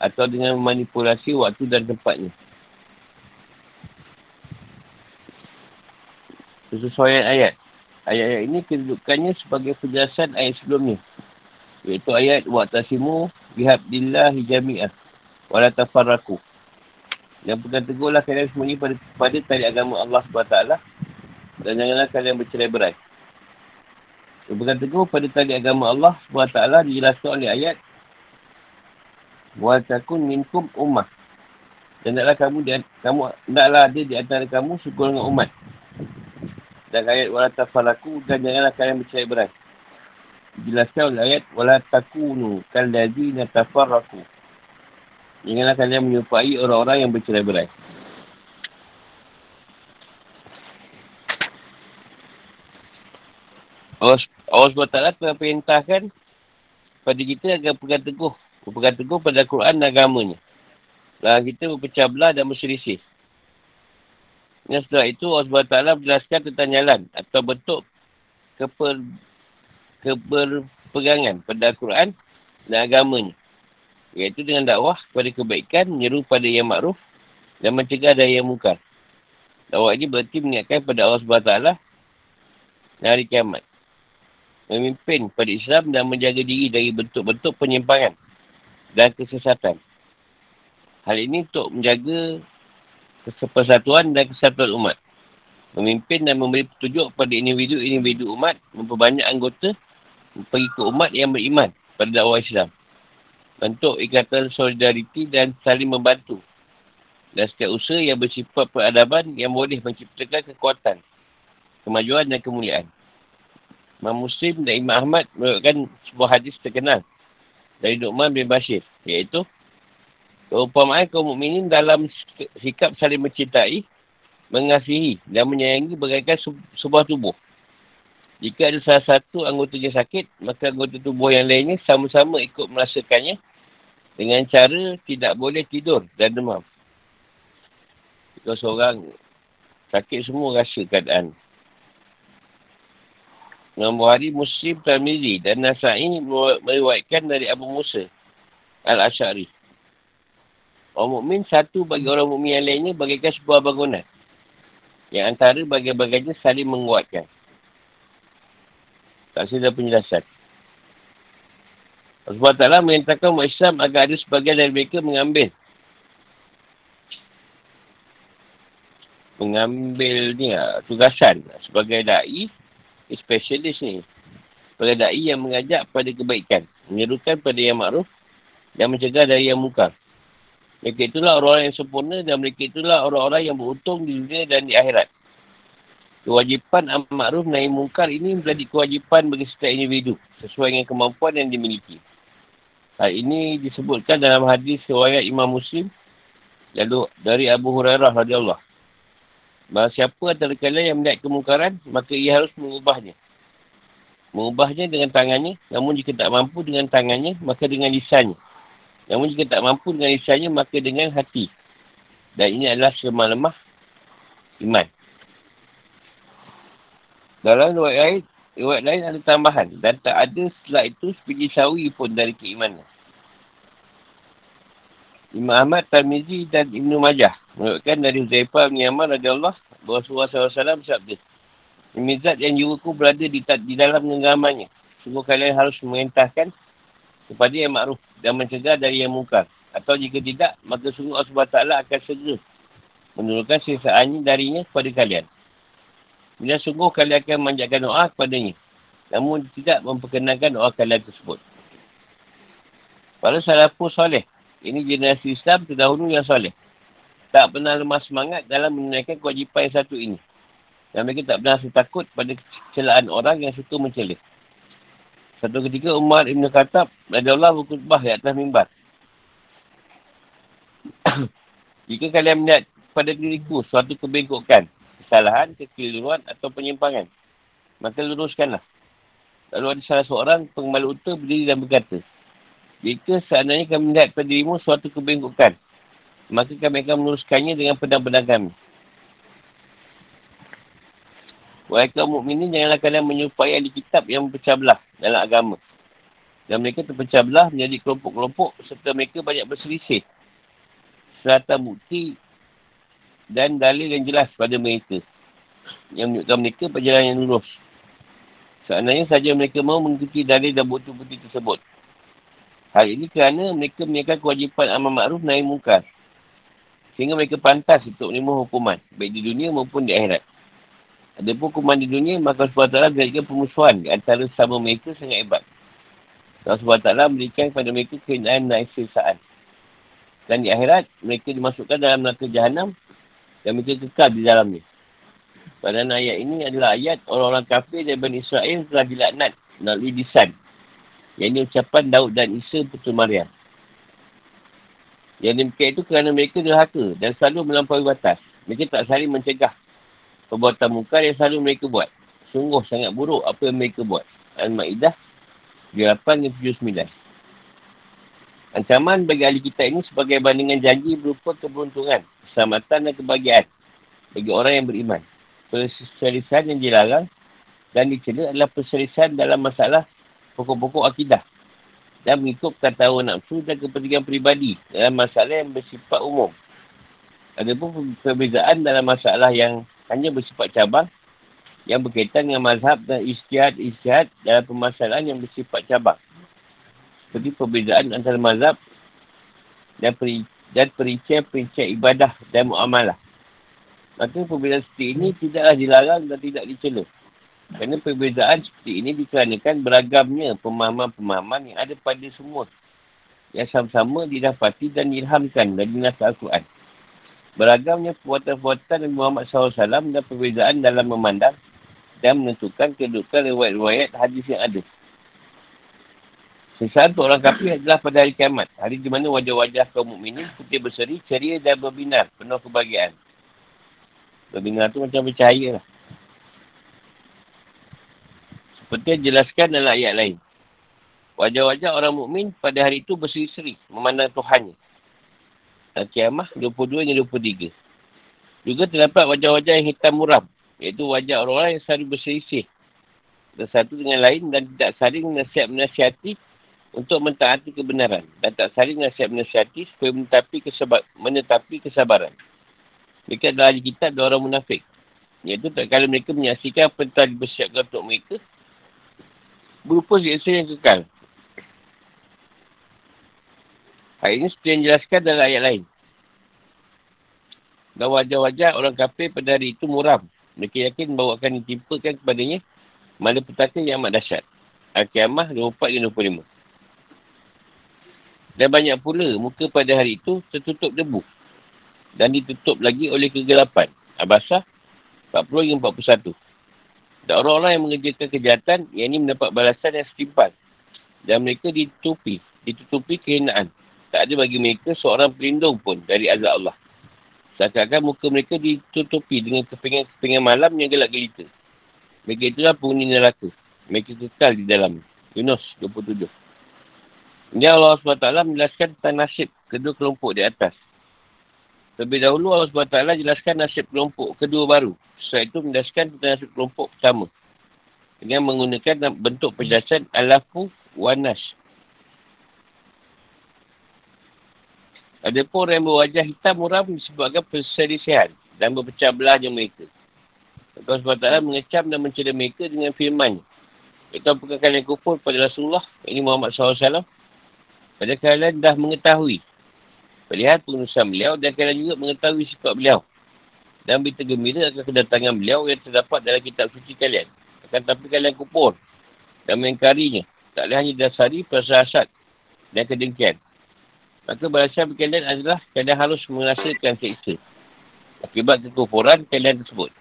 S1: Atau dengan memanipulasi waktu dan tempatnya. Kesesuaian ayat. Ayat-ayat ini kedudukannya sebagai penjelasan ayat sebelumnya. Iaitu ayat Wa'tasimu bihabdillahi jami'ah. Walatafarraku. Yang pegang teguhlah kalian semuanya pada, pada tali agama Allah SWT dan janganlah kalian bercerai berai. Berpegang teguh pada tali agama Allah SWT dijelaskan oleh ayat Wa takun minkum ummah. Dan taklah kamu di, kamu taklah ada di antara kamu segolongan umat. Dan ayat wala tafalaku dan janganlah kalian bercerai berai. Dijelaskan oleh ayat wala takunu kalladzi tafarraku. Janganlah kalian menyupai orang-orang yang bercerai berai. Allah, SWT telah perintahkan pada kita agar pegang teguh. Berpegang teguh pada Quran dan agamanya. Dan kita berpecah belah dan berselisih. Dan setelah itu Allah SWT menjelaskan tentang jalan atau bentuk keper, keberpegangan pada Quran dan agamanya. Iaitu dengan dakwah kepada kebaikan, menyeru pada yang makruf dan mencegah dari yang mungkar. Dakwah ini berarti mengingatkan pada Allah SWT dan hari kiamat memimpin pada Islam dan menjaga diri dari bentuk-bentuk penyimpangan dan kesesatan. Hal ini untuk menjaga persatuan dan kesatuan umat. Memimpin dan memberi petunjuk pada individu-individu umat, memperbanyak anggota pengikut umat yang beriman pada dakwah Islam. Bentuk ikatan solidariti dan saling membantu. Dan setiap usaha yang bersifat peradaban yang boleh menciptakan kekuatan, kemajuan dan kemuliaan. Imam Muslim dan Imam Ahmad merupakan sebuah hadis terkenal dari Nu'man bin Bashir. Iaitu, keumpamaan kaum mukminin dalam sikap saling mencintai, mengasihi dan menyayangi bagaikan sebuah tubuh. Jika ada salah satu anggotanya sakit, maka anggota tubuh yang lainnya sama-sama ikut merasakannya dengan cara tidak boleh tidur dan demam. Jika seorang sakit semua rasa keadaan. Imam Bukhari, Muslim, Tamiri dan Nasai meriwayatkan dari Abu Musa Al-Ash'ari. Orang mukmin satu bagi orang mukmin yang lainnya bagaikan sebuah bangunan. Yang antara bagian-bagiannya saling menguatkan. Tak ada penjelasan. Sebab taklah mengatakan umat Islam agar ada sebagian dari mereka mengambil. Mengambil ni lah, tugasan sebagai da'i, specialist ni. Sebagai da'i yang mengajak pada kebaikan. Menyerukan pada yang makruf dan mencegah dari yang muka. Mereka itulah orang-orang yang sempurna dan mereka itulah orang-orang yang beruntung di dunia dan di akhirat. Kewajipan amat ma'ruf naik mungkar ini menjadi kewajipan bagi setiap individu sesuai dengan kemampuan yang dimiliki. Hal ini disebutkan dalam hadis riwayat Imam Muslim lalu dari Abu Hurairah radhiyallahu Bahawa siapa antara kalian yang melihat kemungkaran, maka ia harus mengubahnya. Mengubahnya dengan tangannya, namun jika tak mampu dengan tangannya, maka dengan lisannya. Namun jika tak mampu dengan lisannya, maka dengan hati. Dan ini adalah selemah-lemah iman. Dalam riwayat lain, riwayat lain ada tambahan. Dan tak ada setelah itu sepiji sawi pun dari keimanan. Imam Ahmad, Tarmizi dan Ibn Majah. Menurutkan dari Zaifah bin Yaman radiyallahu bahawa Rasulullah SAW bersabda. Imizat yang juruku berada di, di dalam genggamannya. Sungguh kalian harus mengentahkan kepada yang makruf dan mencegah dari yang mungkar. Atau jika tidak, maka sungguh Allah SWT akan segera menurunkan sisaannya darinya kepada kalian. Bila sungguh kalian akan memanjatkan doa kepadanya. Namun tidak memperkenalkan doa kalian tersebut. Para salafus soleh. Ini generasi Islam terdahulu yang soleh. Tak pernah lemah semangat dalam menunaikan kewajipan yang satu ini. Dan mereka tak pernah takut pada kecelaan orang yang suka mencela. Satu ketika Umar Ibn Khattab Allah berkutbah di atas mimbar. Jika kalian melihat pada diriku suatu kebengkokan, kesalahan, kekeliruan atau penyimpangan, maka luruskanlah. Lalu ada salah seorang pengembala unta berdiri dan berkata, Jika seandainya kami melihat pada dirimu suatu kebengkokan, maka kami akan meluruskannya dengan pedang-pedang kami. Wahai kaum mukminin janganlah kalian menyupai ahli kitab yang berpecah belah dalam agama. Dan mereka terpecah belah menjadi kelompok-kelompok serta mereka banyak berselisih. Serata bukti dan dalil yang jelas pada mereka. Yang menunjukkan mereka perjalanan yang lurus. Seandainya saja mereka mau mengikuti dalil dan bukti-bukti tersebut. Hal ini kerana mereka menyiapkan kewajipan amal makruf naik mungkar. Sehingga mereka pantas untuk menerima hukuman. Baik di dunia maupun di akhirat. Ada pun hukuman di dunia, maka SWT berikan pemusuhan di antara sama mereka sangat hebat. Allah SWT berikan kepada mereka kehinaan dan esesaan. Dan di akhirat, mereka dimasukkan dalam neraka jahanam dan mereka kekal di dalamnya. Pada ayat ini adalah ayat orang-orang kafir dari Bani Israel telah dilaknat melalui lisan. Yang ini ucapan Daud dan Isa Putu Maryam. Yang demikian itu kerana mereka derhaka dan selalu melampaui batas. Mereka tak saling mencegah perbuatan mungkar yang selalu mereka buat. Sungguh sangat buruk apa yang mereka buat. Al-Ma'idah 8 dan 79. Ancaman bagi ahli kita ini sebagai bandingan janji berupa keberuntungan, keselamatan dan kebahagiaan bagi orang yang beriman. Perselisihan yang dilarang dan dicela adalah perselisihan dalam masalah pokok-pokok akidah dan mengikut kata nafsu dan kepentingan peribadi dalam masalah yang bersifat umum. Ada pun perbezaan dalam masalah yang hanya bersifat cabang yang berkaitan dengan mazhab dan istiad-istiad dalam permasalahan yang bersifat cabang. Seperti perbezaan antara mazhab dan, dan perincian-perincian ibadah dan muamalah. Maka perbezaan seperti ini tidaklah dilarang dan tidak dicela. Kerana perbezaan seperti ini dikarenakan beragamnya pemahaman-pemahaman yang ada pada semua. Yang sama-sama didapati dan dirhamkan dari nasa Al-Quran. Beragamnya perbuatan-perbuatan Nabi Muhammad SAW dan perbezaan dalam memandang dan menentukan kedudukan riwayat-riwayat hadis yang ada. Sesat untuk orang kafir adalah pada hari kiamat. Hari di mana wajah-wajah kaum mukminin putih berseri, ceria dan berbinar. Penuh kebahagiaan. Berbinar tu macam bercahaya lah. Seperti yang jelaskan dalam ayat lain. Wajah-wajah orang mukmin pada hari itu berseri-seri memandang Tuhannya. Al-Qiyamah 22 dan 23. Juga terdapat wajah-wajah yang hitam muram. Iaitu wajah orang-orang yang selalu berselisih. Dan satu dengan lain dan tidak saling nasihat menasihati untuk mentaati kebenaran. Dan tak saling nasihat menasihati supaya menetapi, kesabar, menetapi kesabaran. Mereka adalah ahli kitab dan orang munafik. Iaitu tak kala mereka menyaksikan apa yang telah dipersiapkan untuk mereka. berupa siksa yang kekal. Hal ini seperti yang dijelaskan dalam ayat lain. Dan wajah-wajah orang kafir pada hari itu muram. Mereka yakin bahawa akan ditimpakan kepadanya malapetaka yang amat dahsyat. Al-Qiyamah 24-25. Dan banyak pula muka pada hari itu tertutup debu. Dan ditutup lagi oleh kegelapan. Abasah 40 41. Dan orang-orang yang mengerjakan kejahatan, yang ini mendapat balasan yang setimpal. Dan mereka ditutupi, ditutupi kehinaan. Tak ada bagi mereka seorang pelindung pun dari azab Allah. Seakan-akan muka mereka ditutupi dengan kepingan-kepingan malam yang gelap gelita. Mereka itulah penghuni neraka. Mereka kekal di dalam. Yunus 27. Ini Allah SWT menjelaskan tentang nasib kedua kelompok di atas. Lebih dahulu Allah SWT jelaskan nasib kelompok kedua baru. Setelah itu menjelaskan tentang nasib kelompok pertama. Dengan menggunakan bentuk penjelasan alafu wanas. Ada pun orang yang berwajah hitam muram disebabkan perselisihan dan berpecah belahnya mereka. Allah SWT mengecam dan mencela mereka dengan firman. Itu apakah kalian kufur pada Rasulullah, ini Muhammad SAW, pada kalian dah mengetahui. Melihat pengurusan beliau dan kalian juga mengetahui sifat beliau. Dan berita gembira akan kedatangan beliau yang terdapat dalam kitab suci kalian. Akan tapi kalian kupur dan mengingkarinya. Tak boleh hanya dasari perasaan dan kedengkian. Maka balasan kalian adalah kalian harus merasakan seksa. Akibat kekufuran kalian tersebut.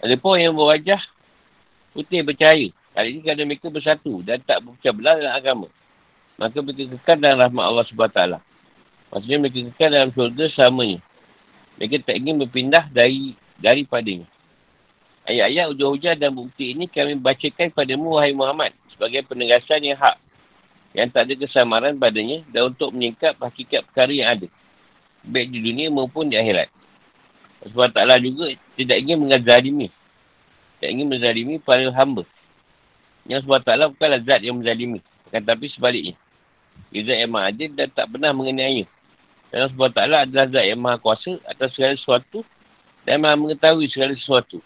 S1: Ada pun yang berwajah putih bercahaya. Kali ini kerana mereka bersatu dan tak berpecah belah dalam agama maka mereka kekal dalam rahmat Allah SWT. Maksudnya mereka kekal dalam syurga selamanya. Mereka tak ingin berpindah dari daripadanya. Ayat-ayat hujah-hujah dan bukti ini kami bacakan padamu wahai Muhammad sebagai penegasan yang hak. Yang tak ada kesamaran padanya dan untuk menyingkap hakikat perkara yang ada. Baik di dunia maupun di akhirat. Sebab taklah juga tidak ingin mengazalimi. Tak ingin menzalimi para hamba. Yang sebab taklah bukanlah zat yang menzalimi. Akan tapi sebaliknya. Dia zat yang maha adil dan tak pernah mengenainya. Dan Allah SWT adalah zat yang maha kuasa atas segala sesuatu dan maha mengetahui segala sesuatu.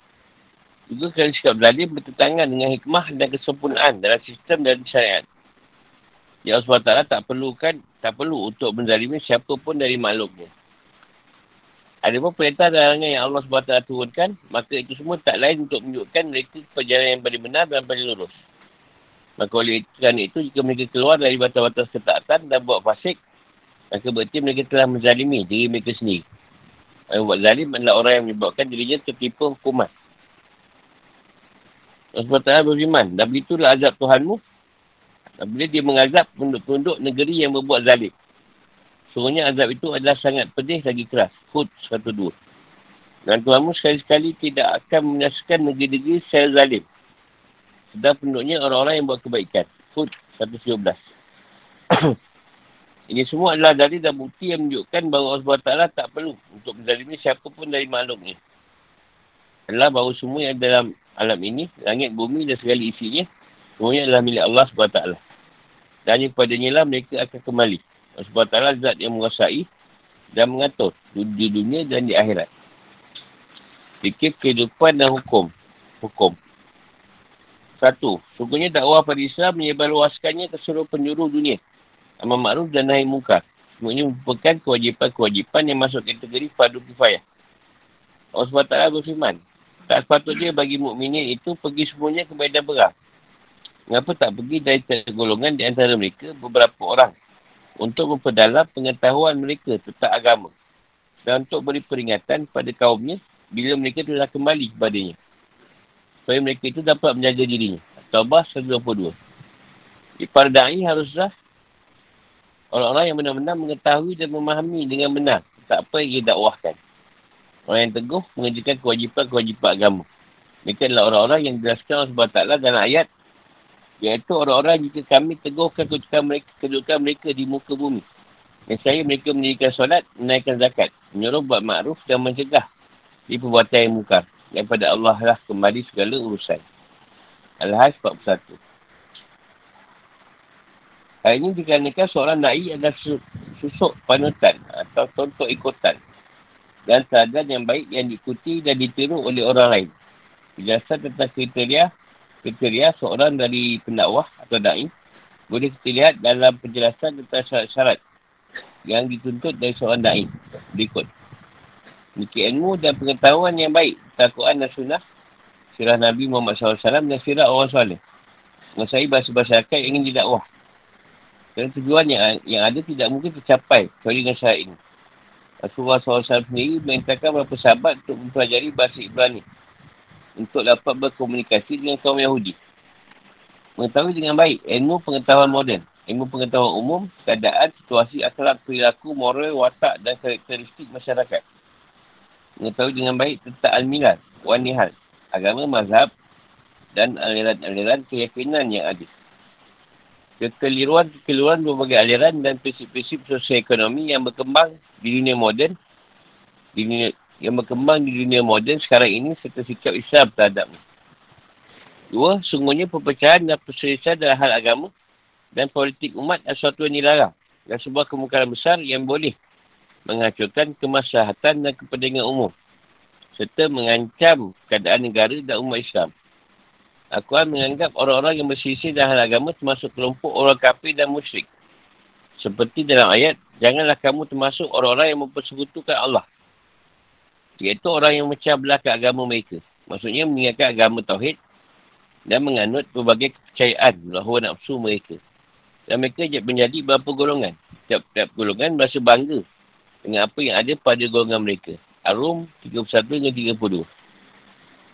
S1: Juga kerana sikap zalim bertentangan dengan hikmah dan kesempurnaan dalam sistem dan syariat. Ya Allah SWT tak perlukan, tak perlu untuk menzalimi siapa pun dari makhluknya. Ada pun perintah dan yang Allah SWT turunkan, maka itu semua tak lain untuk menunjukkan mereka perjalanan yang paling benar dan paling lurus. Maka oleh kerana itu, jika mereka keluar dari batas-batas ketaatan dan buat fasik, maka berarti mereka telah menzalimi diri mereka sendiri. Yang buat zalim adalah orang yang menyebabkan dirinya tertipu hukuman. SWT berfirman, dan begitulah azab Tuhanmu, bila dia mengazab penduduk-penduduk negeri yang berbuat zalim. Sebenarnya azab itu adalah sangat pedih lagi keras. Hud 102. Dan Tuhanmu sekali-sekali tidak akan menyaksikan negeri-negeri secara zalim. Sedang penduduknya orang-orang yang buat kebaikan. Hud 113. Ini semua adalah dari dan bukti yang menunjukkan bahawa Allah SWT tak perlu untuk menzalimi siapa pun dari makhluknya. Adalah bahawa semua yang dalam alam ini, langit, bumi dan segala isinya, semuanya adalah milik Allah SWT. Dan hanya kepadanya lah mereka akan kembali. Allah SWT zat yang menguasai dan mengatur di dunia dan di akhirat. Fikir kehidupan dan hukum. Hukum. Satu, sungguhnya dakwah pada Islam menyebarluaskannya ke seluruh penjuru dunia. Amal ma'ruf dan nahi muka. Semuanya merupakan kewajipan-kewajipan yang masuk kategori fardu kifayah. Allah SWT berfirman, tak sepatutnya bagi mukminin itu pergi semuanya ke medan perang. Mengapa tak pergi dari golongan di antara mereka beberapa orang untuk memperdalam pengetahuan mereka tentang agama dan untuk beri peringatan pada kaumnya bila mereka telah kembali kepadanya supaya mereka itu dapat menjaga dirinya. Taubah 122. Jadi para da'i haruslah orang-orang yang benar-benar mengetahui dan memahami dengan benar tak apa yang dia dakwahkan. Orang yang teguh mengerjakan kewajipan-kewajipan agama. Mereka adalah orang-orang yang dijelaskan Allah SWT dalam ayat iaitu orang-orang jika kami teguhkan kedudukan mereka, kedudukan mereka di muka bumi. Dan saya mereka mendirikan solat, menaikkan zakat, menyuruh buat makruf dan mencegah di perbuatan yang mukar yang pada Allah lah kembali segala urusan. Al-Hajj 41. Hal ini dikarenakan seorang da'i adalah susuk panutan atau contoh ikutan dan teladan yang baik yang diikuti dan ditiru oleh orang lain. Penjelasan tentang kriteria kriteria seorang dari pendakwah atau da'i boleh kita lihat dalam penjelasan tentang syarat-syarat yang dituntut dari seorang da'i. Berikut. Memiliki ilmu dan pengetahuan yang baik. Takuan dan sunnah. Sirah Nabi Muhammad SAW dan sirah orang soleh. Menguasai bahasa-bahasa akal yang ingin didakwah. Dan tujuan yang, yang ada tidak mungkin tercapai. Kecuali dengan syarat ini. Rasulullah SAW sendiri mengintakan beberapa sahabat untuk mempelajari bahasa Ibrani. Untuk dapat berkomunikasi dengan kaum Yahudi. Mengetahui dengan baik ilmu pengetahuan moden. Ilmu pengetahuan umum, keadaan, situasi, akhlak, perilaku, moral, watak dan karakteristik masyarakat. Mengetahui dengan baik tentang al-milal, wanihal, agama, mazhab dan aliran-aliran keyakinan yang ada. Kekeliruan-kekeliruan berbagai aliran dan prinsip-prinsip sosial ekonomi yang berkembang di dunia moden, di dunia, yang berkembang di dunia moden sekarang ini serta sikap Islam terhadapnya. Dua, sungguhnya perpecahan dan perselisihan dalam hal agama dan politik umat adalah sesuatu yang dilarang dan sebuah kemungkaran besar yang boleh menghancurkan kemaslahatan dan kepentingan umum serta mengancam keadaan negara dan umat Islam. Al-Quran menganggap orang-orang yang berselisih dalam hal agama termasuk kelompok orang kafir dan musyrik. Seperti dalam ayat, janganlah kamu termasuk orang-orang yang mempersekutukan Allah. Iaitu orang yang mecah belah ke agama mereka. Maksudnya mengingatkan agama Tauhid dan menganut berbagai kepercayaan bahawa nafsu mereka. Dan mereka menjadi beberapa golongan. Tiap-tiap golongan merasa bangga dengan apa yang ada pada golongan mereka. Arum 31 hingga 32.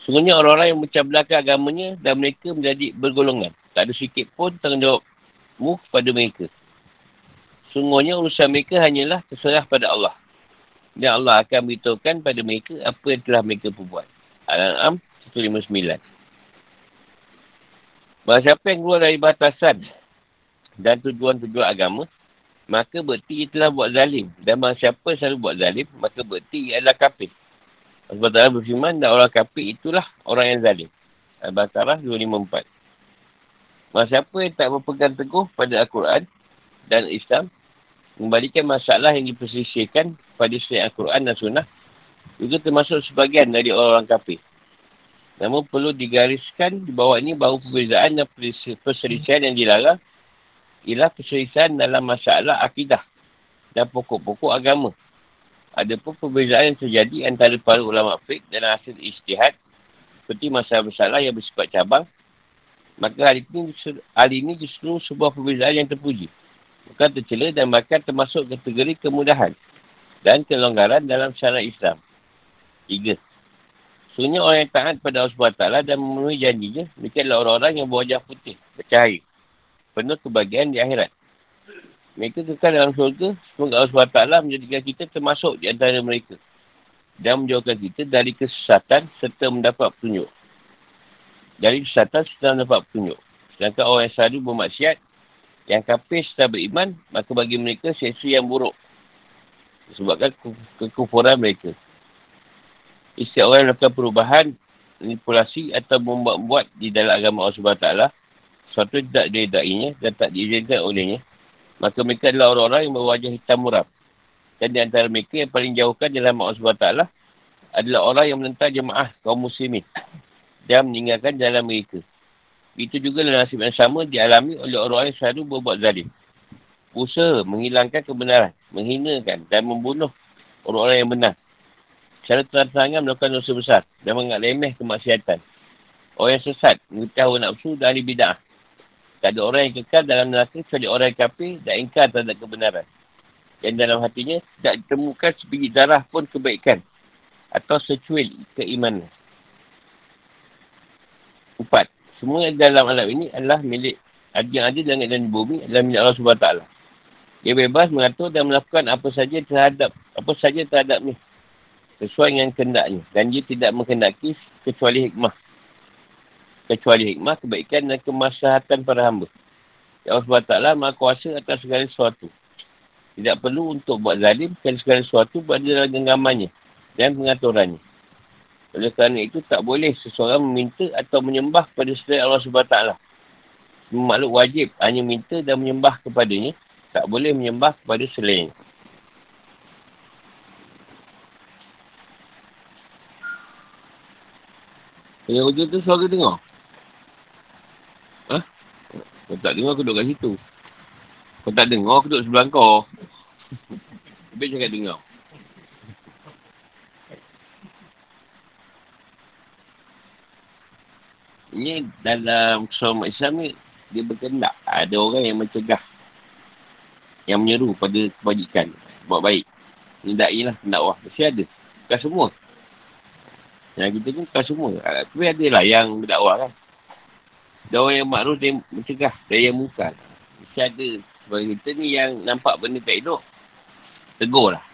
S1: Sungguhnya orang-orang yang macam belakang agamanya dan mereka menjadi bergolongan. Tak ada sikit pun tanggungjawabmu kepada mereka. Sungguhnya urusan mereka hanyalah terserah pada Allah. Dan Allah akan beritahukan pada mereka apa yang telah mereka perbuat. Al-An'am 159. Bahawa siapa yang keluar dari batasan dan tujuan-tujuan agama, maka berarti ia telah buat zalim. Dan bahawa siapa selalu buat zalim, maka berarti ia adalah kafir. Sebab Allah berfirman, dan orang kafir itulah orang yang zalim. Al-Baqarah 254. Bahawa siapa yang tak berpegang teguh pada Al-Quran dan Islam, membalikan masalah yang diperselisihkan pada selain Al-Quran dan Sunnah, juga termasuk sebagian dari orang-orang kafir. Namun perlu digariskan di bawah ini bahawa perbezaan dan perselisihan yang dilarang ialah perselisihan dalam masalah akidah dan pokok-pokok agama. Ada pun perbezaan yang terjadi antara para ulama fiqh dalam hasil ijtihad seperti masalah-masalah yang bersifat cabang maka hari ini, hari ini justru sebuah perbezaan yang terpuji. Bukan tercela dan bahkan termasuk kategori kemudahan dan kelonggaran dalam syariat Islam. Tiga. Sebenarnya orang yang taat pada Allah SWT dan memenuhi janjinya, mereka adalah orang-orang yang berwajah putih, bercahaya. Penuh kebahagiaan di akhirat. Mereka kekal dalam syurga, semoga Allah SWT menjadikan kita termasuk di antara mereka. Dan menjauhkan kita dari kesesatan serta mendapat petunjuk. Dari kesesatan serta mendapat petunjuk. Sedangkan orang yang selalu bermaksiat, yang kafir serta beriman, maka bagi mereka sesuatu yang buruk. Sebabkan kekufuran mereka. Setiap orang melakukan perubahan, manipulasi atau membuat-buat di dalam agama Allah SWT, sesuatu tidak diredainya dan tak diizinkan olehnya, maka mereka adalah orang-orang yang berwajah hitam muram. Dan di antara mereka yang paling jauhkan dalam Allah SWT adalah orang yang menentang jemaah kaum muslimin dan meninggalkan jalan mereka. Itu juga dalam nasib yang sama dialami oleh orang-orang yang selalu berbuat zalim. Usaha menghilangkan kebenaran, menghinakan dan membunuh orang-orang yang benar Cara terang-terangan melakukan dosa besar dan menganggap remeh kemaksiatan. Orang yang sesat, mengetahui nafsu ahli bid'ah. Tak ada orang yang kekal dalam neraka kecuali orang yang kafir dan ingkar terhadap kebenaran. Yang dalam hatinya tidak ditemukan sebiji darah pun kebaikan atau secuil keimanan. Empat. Semua yang dalam alam ini adalah milik yang ada langit dan bumi adalah milik Allah SWT. Dia bebas mengatur dan melakukan apa saja terhadap apa saja terhadapnya sesuai dengan kehendaknya. Dan dia tidak menghendaki kecuali hikmah. Kecuali hikmah, kebaikan dan kemaslahatan para hamba. Ya Allah SWT maha kuasa atas segala sesuatu. Tidak perlu untuk buat zalim kerana segala sesuatu berada dalam genggamannya dan pengaturannya. Oleh kerana itu, tak boleh seseorang meminta atau menyembah kepada selain Allah SWT. Makhluk wajib hanya minta dan menyembah kepadanya. Tak boleh menyembah kepada selain. Yang hujung tu suara dengar. Kau tak dengar, aku duduk kat situ. Kau tak dengar, aku duduk sebelah kau. Habis cakap dengar. Ini dalam keselamatan Islam ni, dia berkendak. Ada orang yang mencegah. Yang menyeru pada kebajikan. Buat baik. Nidai lah pendakwah. Mesti ada. Bukan semua. Yang kita ni bukan semua. Tapi ada lah yang berdakwah kan. Orang yang makruh dia mencegah. Dan yang bukan. Mesti ada. Sebab kita ni yang nampak benda tak hidup. Tegur lah.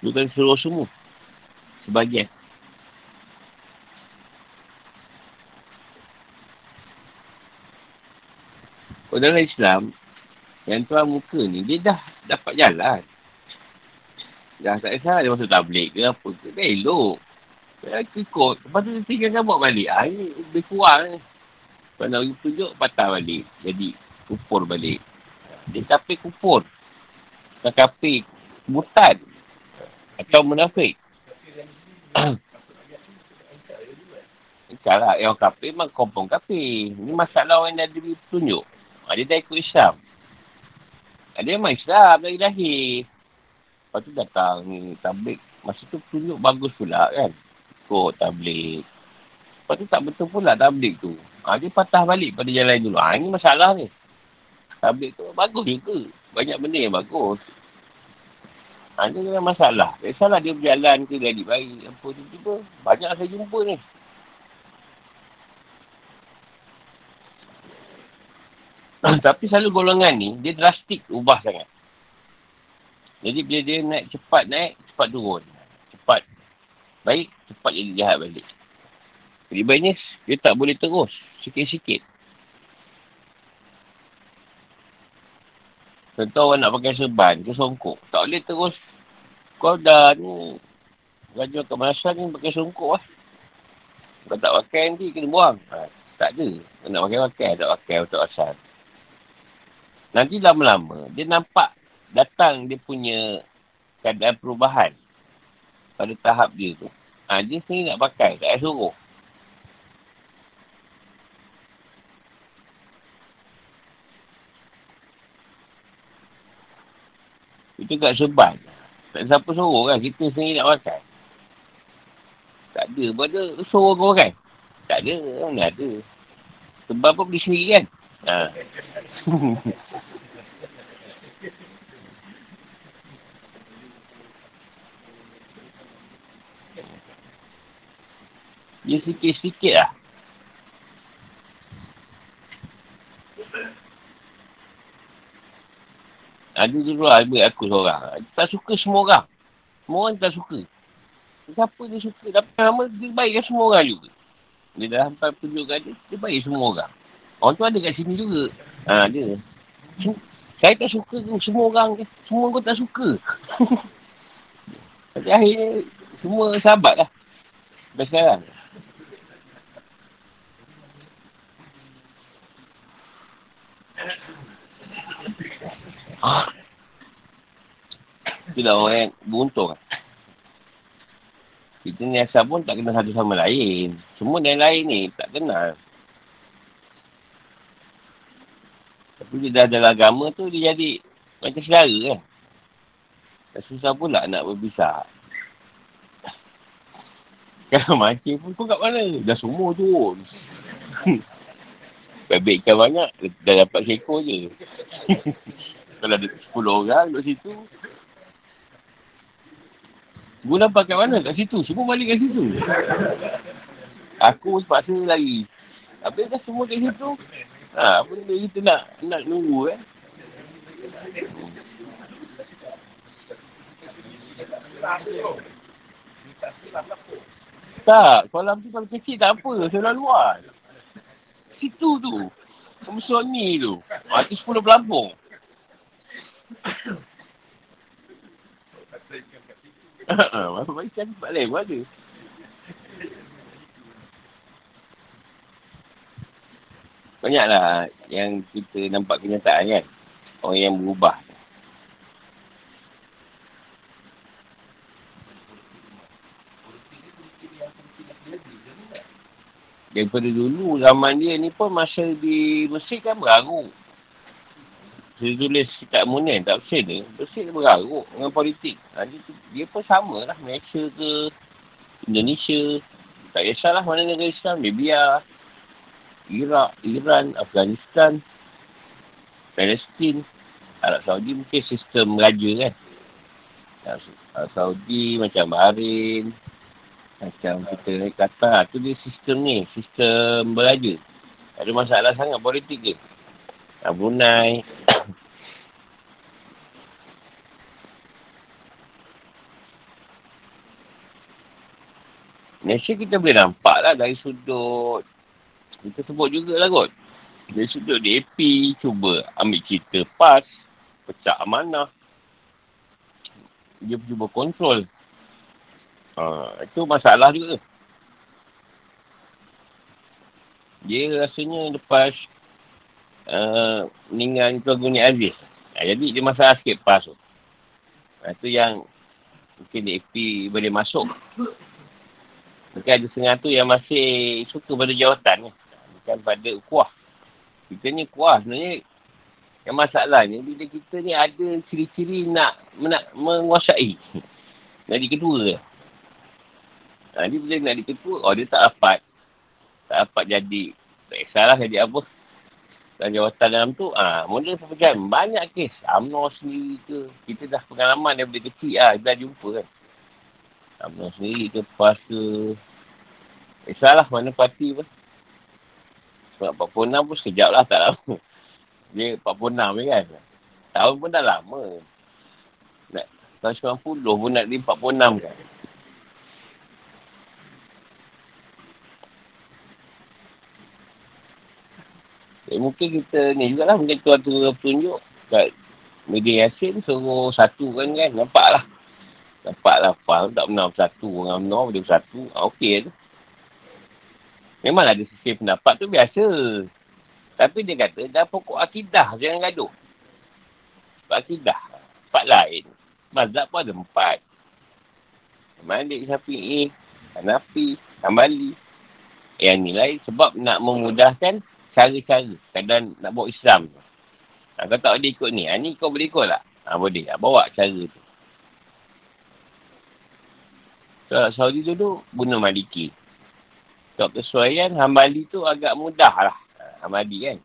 S1: Bukan seluruh semua. Sebagian. Oh, dalam Islam, yang tuan muka ni, dia dah dapat jalan. Dah tak kisah dia masuk tablik ke apa ke. Dia elok. Dia kekot. Lepas tu tinggalkan buat balik. Ha, ini lebih kurang ni. Kalau nak pergi tunjuk, patah balik. Jadi, kupur balik. Dia kapir kupur. Bukan kapir mutan. Atau munafik. Cara yang kapir memang kompong kapir. Ini masalah orang yang dah ditunjuk. Ha, dia dah ikut Islam. Ha, dia memang Islam dari lahir. Lepas tu datang ni tablik. Masa tu tunjuk bagus pula kan. Ikut tablik. Lepas tu tak betul pula tablik tu. Ha, dia patah balik pada jalan dulu. Ha, ini masalah ni. Tablik tu bagus juga. Banyak benda yang bagus. Ha, ini ada masalah. Tak salah dia berjalan ke jadi baik. Apa tiba-tiba. Banyak saya jumpa ni. Tapi selalu golongan ni, dia drastik ubah sangat. Jadi bila dia naik cepat naik, cepat turun. Cepat baik, cepat jadi jahat balik. Banyak dia tak boleh terus. Sikit-sikit. Contoh orang nak pakai serban ke songkok. Tak boleh terus. Kau dah ni. Raja kemalasan ni pakai songkok lah. Kau tak pakai nanti kena buang. Ha, tak ada. Kau nak pakai-pakai. Tak pakai untuk asal. Nanti lama-lama, dia nampak datang dia punya keadaan perubahan pada tahap dia tu. Ha, dia sendiri nak pakai, tak payah suruh. Itu kat seban. Tak siapa suruh kan, kita sendiri nak pakai. Tak ada, pada suruh kau pakai. Tak ada, mana ada. Sebab apa beli sendiri kan? Ha. Dia sikit-sikit lah. Ada dulu lah ibu aku seorang. Tak suka semua orang. Semua orang tak suka. Siapa dia suka? Tapi lama dia baik semua orang juga. Dia dah sampai tunjukkan dia, dia baik semua orang. Orang tu ada kat sini juga. Ha, dia. Saya tak suka semua orang. Semua orang tak suka. Tapi akhirnya, semua sahabat lah. Sampai sekarang. Itu dah orang yang beruntung. Kita ni asal pun tak kenal satu sama lain. Semua yang lain ni tak kenal. Tapi dia dah dalam agama tu dia jadi macam saudara kan. Tak susah pula nak berpisah. Kalau mancing pun kau kat mana? Dah semua tu. Bebek ikan banyak, dah dapat seekor je. Kalau ada 10 orang kat situ. Gua nampak kat mana? Kat situ. Semua balik kat situ. Aku sepaksa lagi. Habis dah semua kat situ. Ha, apa benda kita nak, nak nunggu eh. Tak, kolam tu kalau kecil tak apa, sebelah luar. Situ tu. Pemusuk ni tu. Ha, tu 10 pelampung. Apa baik cari tempat lain pun ada. Banyaklah yang kita nampak kenyataan kan. Orang yang berubah. daripada dulu zaman dia ni pun masa di Mesir kan beraruk. Dia tulis kitab Munin, tak Mesir ni. Mesir dia beraruk dengan politik. Ha, dia, dia pun sama lah. Malaysia ke Indonesia. Tak kisahlah mana negara Islam. Libya, Iraq, Iran, Afghanistan, Palestin, Arab Saudi mungkin sistem raja kan. Arab Saudi macam Bahrain, macam kita ni kata, tu dia sistem ni, sistem beraja. Tak ada masalah sangat politik ke. Brunei. Malaysia kita boleh nampak lah dari sudut. Kita sebut jugalah kot. Dari sudut DAP, cuba ambil cerita PAS, pecah amanah. Dia cuba kontrol Ha, itu masalah juga. Dia rasanya lepas uh, meninggal Tuan Guni Aziz. Ha, jadi dia masalah sikit pas tu. Ha, itu yang mungkin DAP boleh masuk. Mungkin ada setengah tu yang masih suka pada jawatan. Bukan pada kuah. Kita ni kuah sebenarnya yang masalahnya bila kita ni ada ciri-ciri nak, nak menguasai. Jadi kedua Ha, dia bila nak diketua, oh dia tak dapat. Tak dapat jadi. Tak kisahlah jadi apa. Dan jawatan dalam tu, ah ha, mula pekerjaan. Banyak kes. UMNO sendiri ke. Kita dah pengalaman daripada kecil lah. Dah jumpa kan. UMNO sendiri ke, PAS ke. Tak kisahlah mana parti pun. Sebab 46 pun sekejap lah. Tak lama. Dia 46 kan. Tahun pun dah lama. Nak, tahun 90 pun nak di 46 kan. Eh, mungkin kita ni juga lah. Mungkin tuan tu tunjuk kat media yasin suruh satu kan kan. Nampak lah. Nampak lah faham tak pernah bersatu. Orang benar boleh bersatu. Ah, Okey tu. Memang ada sisi pendapat tu biasa. Tapi dia kata dah pokok akidah jangan gaduh. Sebab akidah. Empat lain. Mazhab pun ada empat. Malik, Syafi'i, Hanafi, Hambali. Yang ni lain sebab nak memudahkan cara-cara kadang nak bawa Islam. Ha, kau tak boleh ikut ni. Ha, ni kau boleh ikut tak? Ha, boleh. Ha, bawa cara tu. So, Saudi dulu guna Maliki. Sebab kesuaian Hambali tu agak mudah lah. Ha, Hambali kan.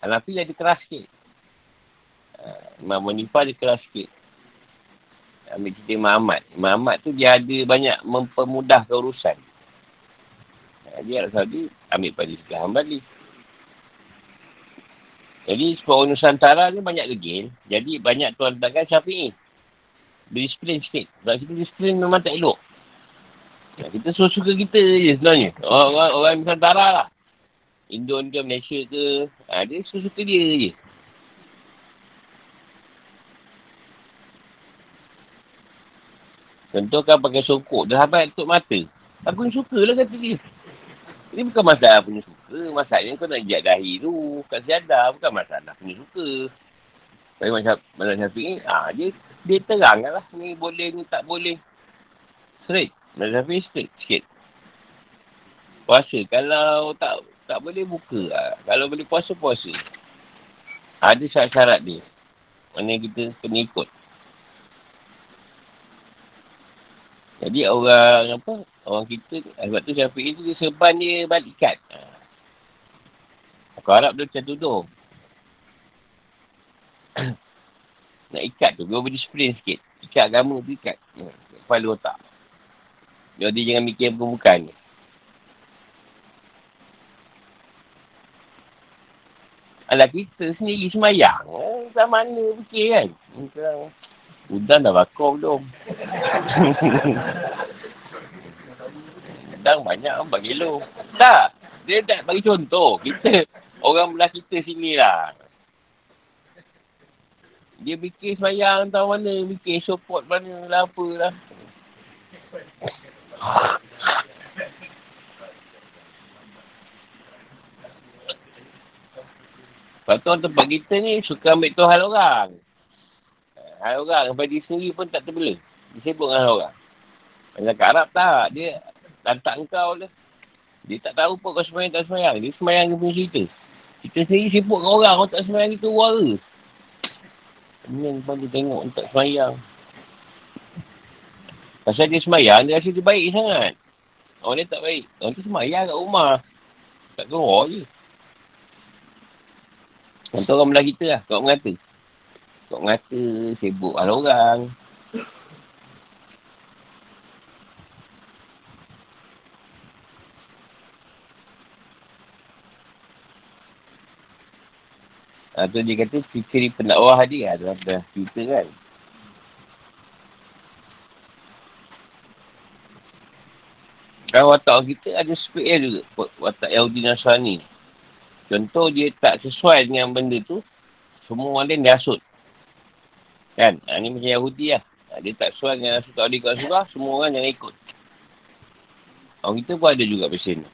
S1: Hanafi dia keras sikit. Ha, Imam Munifah dia keras sikit. Ambil cerita Imam Ahmad. Imam Ahmad tu dia ada banyak mempermudah urusan. Ha, dia Arab Saudi ambil pada sebelah Hambali. Jadi sebab Nusantara ni banyak degil. Jadi banyak tuan tangan syafi'i. Berdisiplin sikit. Sebab kita disiplin memang tak elok. Kita suka-suka kita je sebenarnya. Orang, orang, Nusantara lah. Indon ke Malaysia ke. Ha, dia suka-suka dia je. Contoh kan pakai songkok. Dah sampai tutup mata. Aku ni suka lah kata dia. Ini bukan masalah punya suka. Masalahnya kau nak ijat dahi tu. Kat siada bukan masalah punya suka. Tapi macam Mazhab Syafiq ni, ah, dia, dia terang lah. Ni boleh, ni tak boleh. Straight. Mazhab Syafiq straight sikit. Puasa. Kalau tak tak boleh buka lah. Kalau boleh puasa, puasa. Ada syarat-syarat dia. Mana kita kena ikut. Jadi orang apa? Orang kita sebab tu Syafiq itu dia seban dia balikat. Aku harap dia macam tudung. Nak ikat tu, dia berdisiplin sikit. Ikat agama tu ikat. Kepala otak. Jadi jangan mikir bukan-bukan ni. Alah kita sendiri semayang. Eh, mana fikir kan? Udang dah bakar belum? Udang banyak bagi lo. Tak. Dia tak bagi contoh. Kita, orang belah kita sini lah. Dia fikir sayang tahu mana. Fikir support mana lah apa lah. Lepas tu tempat kita ni suka ambil tu hal orang. Hal orang sampai diri sendiri pun tak terbela. Dia sibuk dengan hal orang. Macam kat Arab tak. Dia lantak engkau lah. Dia tak tahu pun kau semayang tak semayang. Dia semayang dia punya cerita. Kita sendiri sibuk dengan orang. Orang tak semayang kita suara. Ini pun dia tengok tak semayang. Pasal dia semayang, dia rasa dia baik sangat. Orang dia tak baik. Orang tu semayang kat rumah. Tak keluar je. Contoh orang belah kita lah. Kau mengata. Kau mengata, sibuk lah orang. Ha, tu dia kata ciri pendakwah dia adalah dah cerita kan. Kan watak kita ada spek juga. Watak Yahudi Nasrani. Contoh dia tak sesuai dengan benda tu. Semua orang lain dia asut. Kan? Ha, ni macam Yahudi lah. Ha, dia tak sesuai dengan asut tak kat surah. Semua orang jangan ikut. Orang kita pun ada juga pesen ni.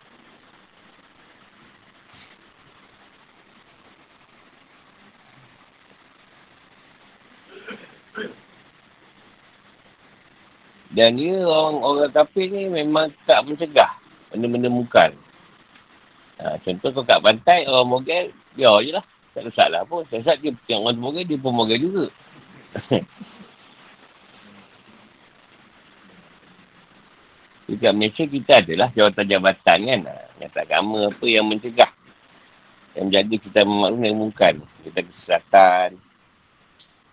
S1: Dan dia orang-orang kafir ni memang tak mencegah benda-benda mukan. Ha, contoh kau kat pantai, orang mogel, biar je lah. Tak ada salah pun. Saat dia tengok orang mogel, dia pun mogel juga. Dekat Malaysia kita adalah jawatan-jabatan kan. Yang tak agama apa yang mencegah. Yang menjaga kita memaklum yang mukan. Kita kesesatan.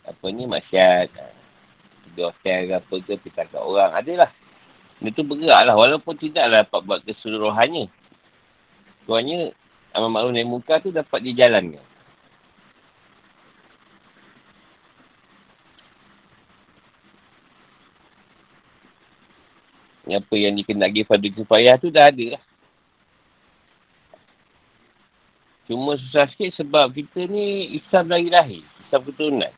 S1: Apa ni masyarakat. Di hotel ke apa ke, kita kat orang. Adalah. Dia tu bergerak lah. Walaupun tidaklah dapat buat keseluruhannya. Tuanya, amal maklum dari muka tu dapat dijalankan. Apa yang dikenali pada kifayah tu dah ada lah. Cuma susah sikit sebab kita ni Islam lagi lahir. Islam keturunan.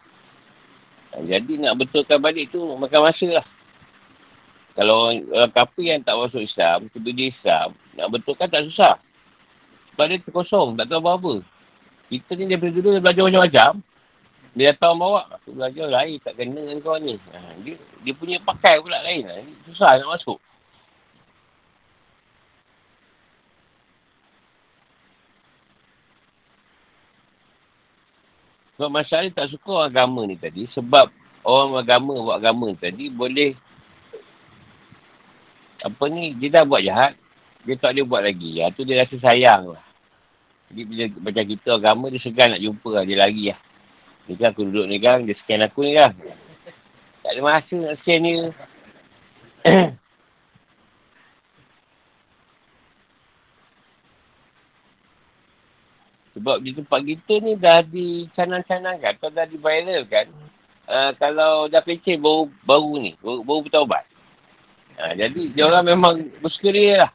S1: Jadi nak betulkan balik tu makan masa lah. Kalau orang kafir yang tak masuk Islam, tiba dia Islam, nak betulkan tak susah. Sebab dia terkosong, tak tahu apa-apa. Kita ni daripada dulu dia belajar macam-macam. Dia datang bawa, aku belajar lain, tak kena dengan kau ni. Ha, dia, dia punya pakai pula lain lah. Susah nak masuk. Sebab masalah tak suka orang agama ni tadi. Sebab orang agama buat agama ni tadi boleh apa ni, dia dah buat jahat. Dia tak boleh buat lagi. Ya, tu dia rasa sayang lah. Jadi bila macam kita agama, dia segan nak jumpa lah. Dia lari lah. Ni kan aku duduk ni kan, dia scan aku ni kan. Tak ada masa nak scan dia. Sebab di tempat kita ni dah dicanang-canangkan atau dah di-viral kan. Uh, kalau dah pecah baru, baru ni, baru, baru bertaubat. Uh, jadi dia orang memang bersukaria lah.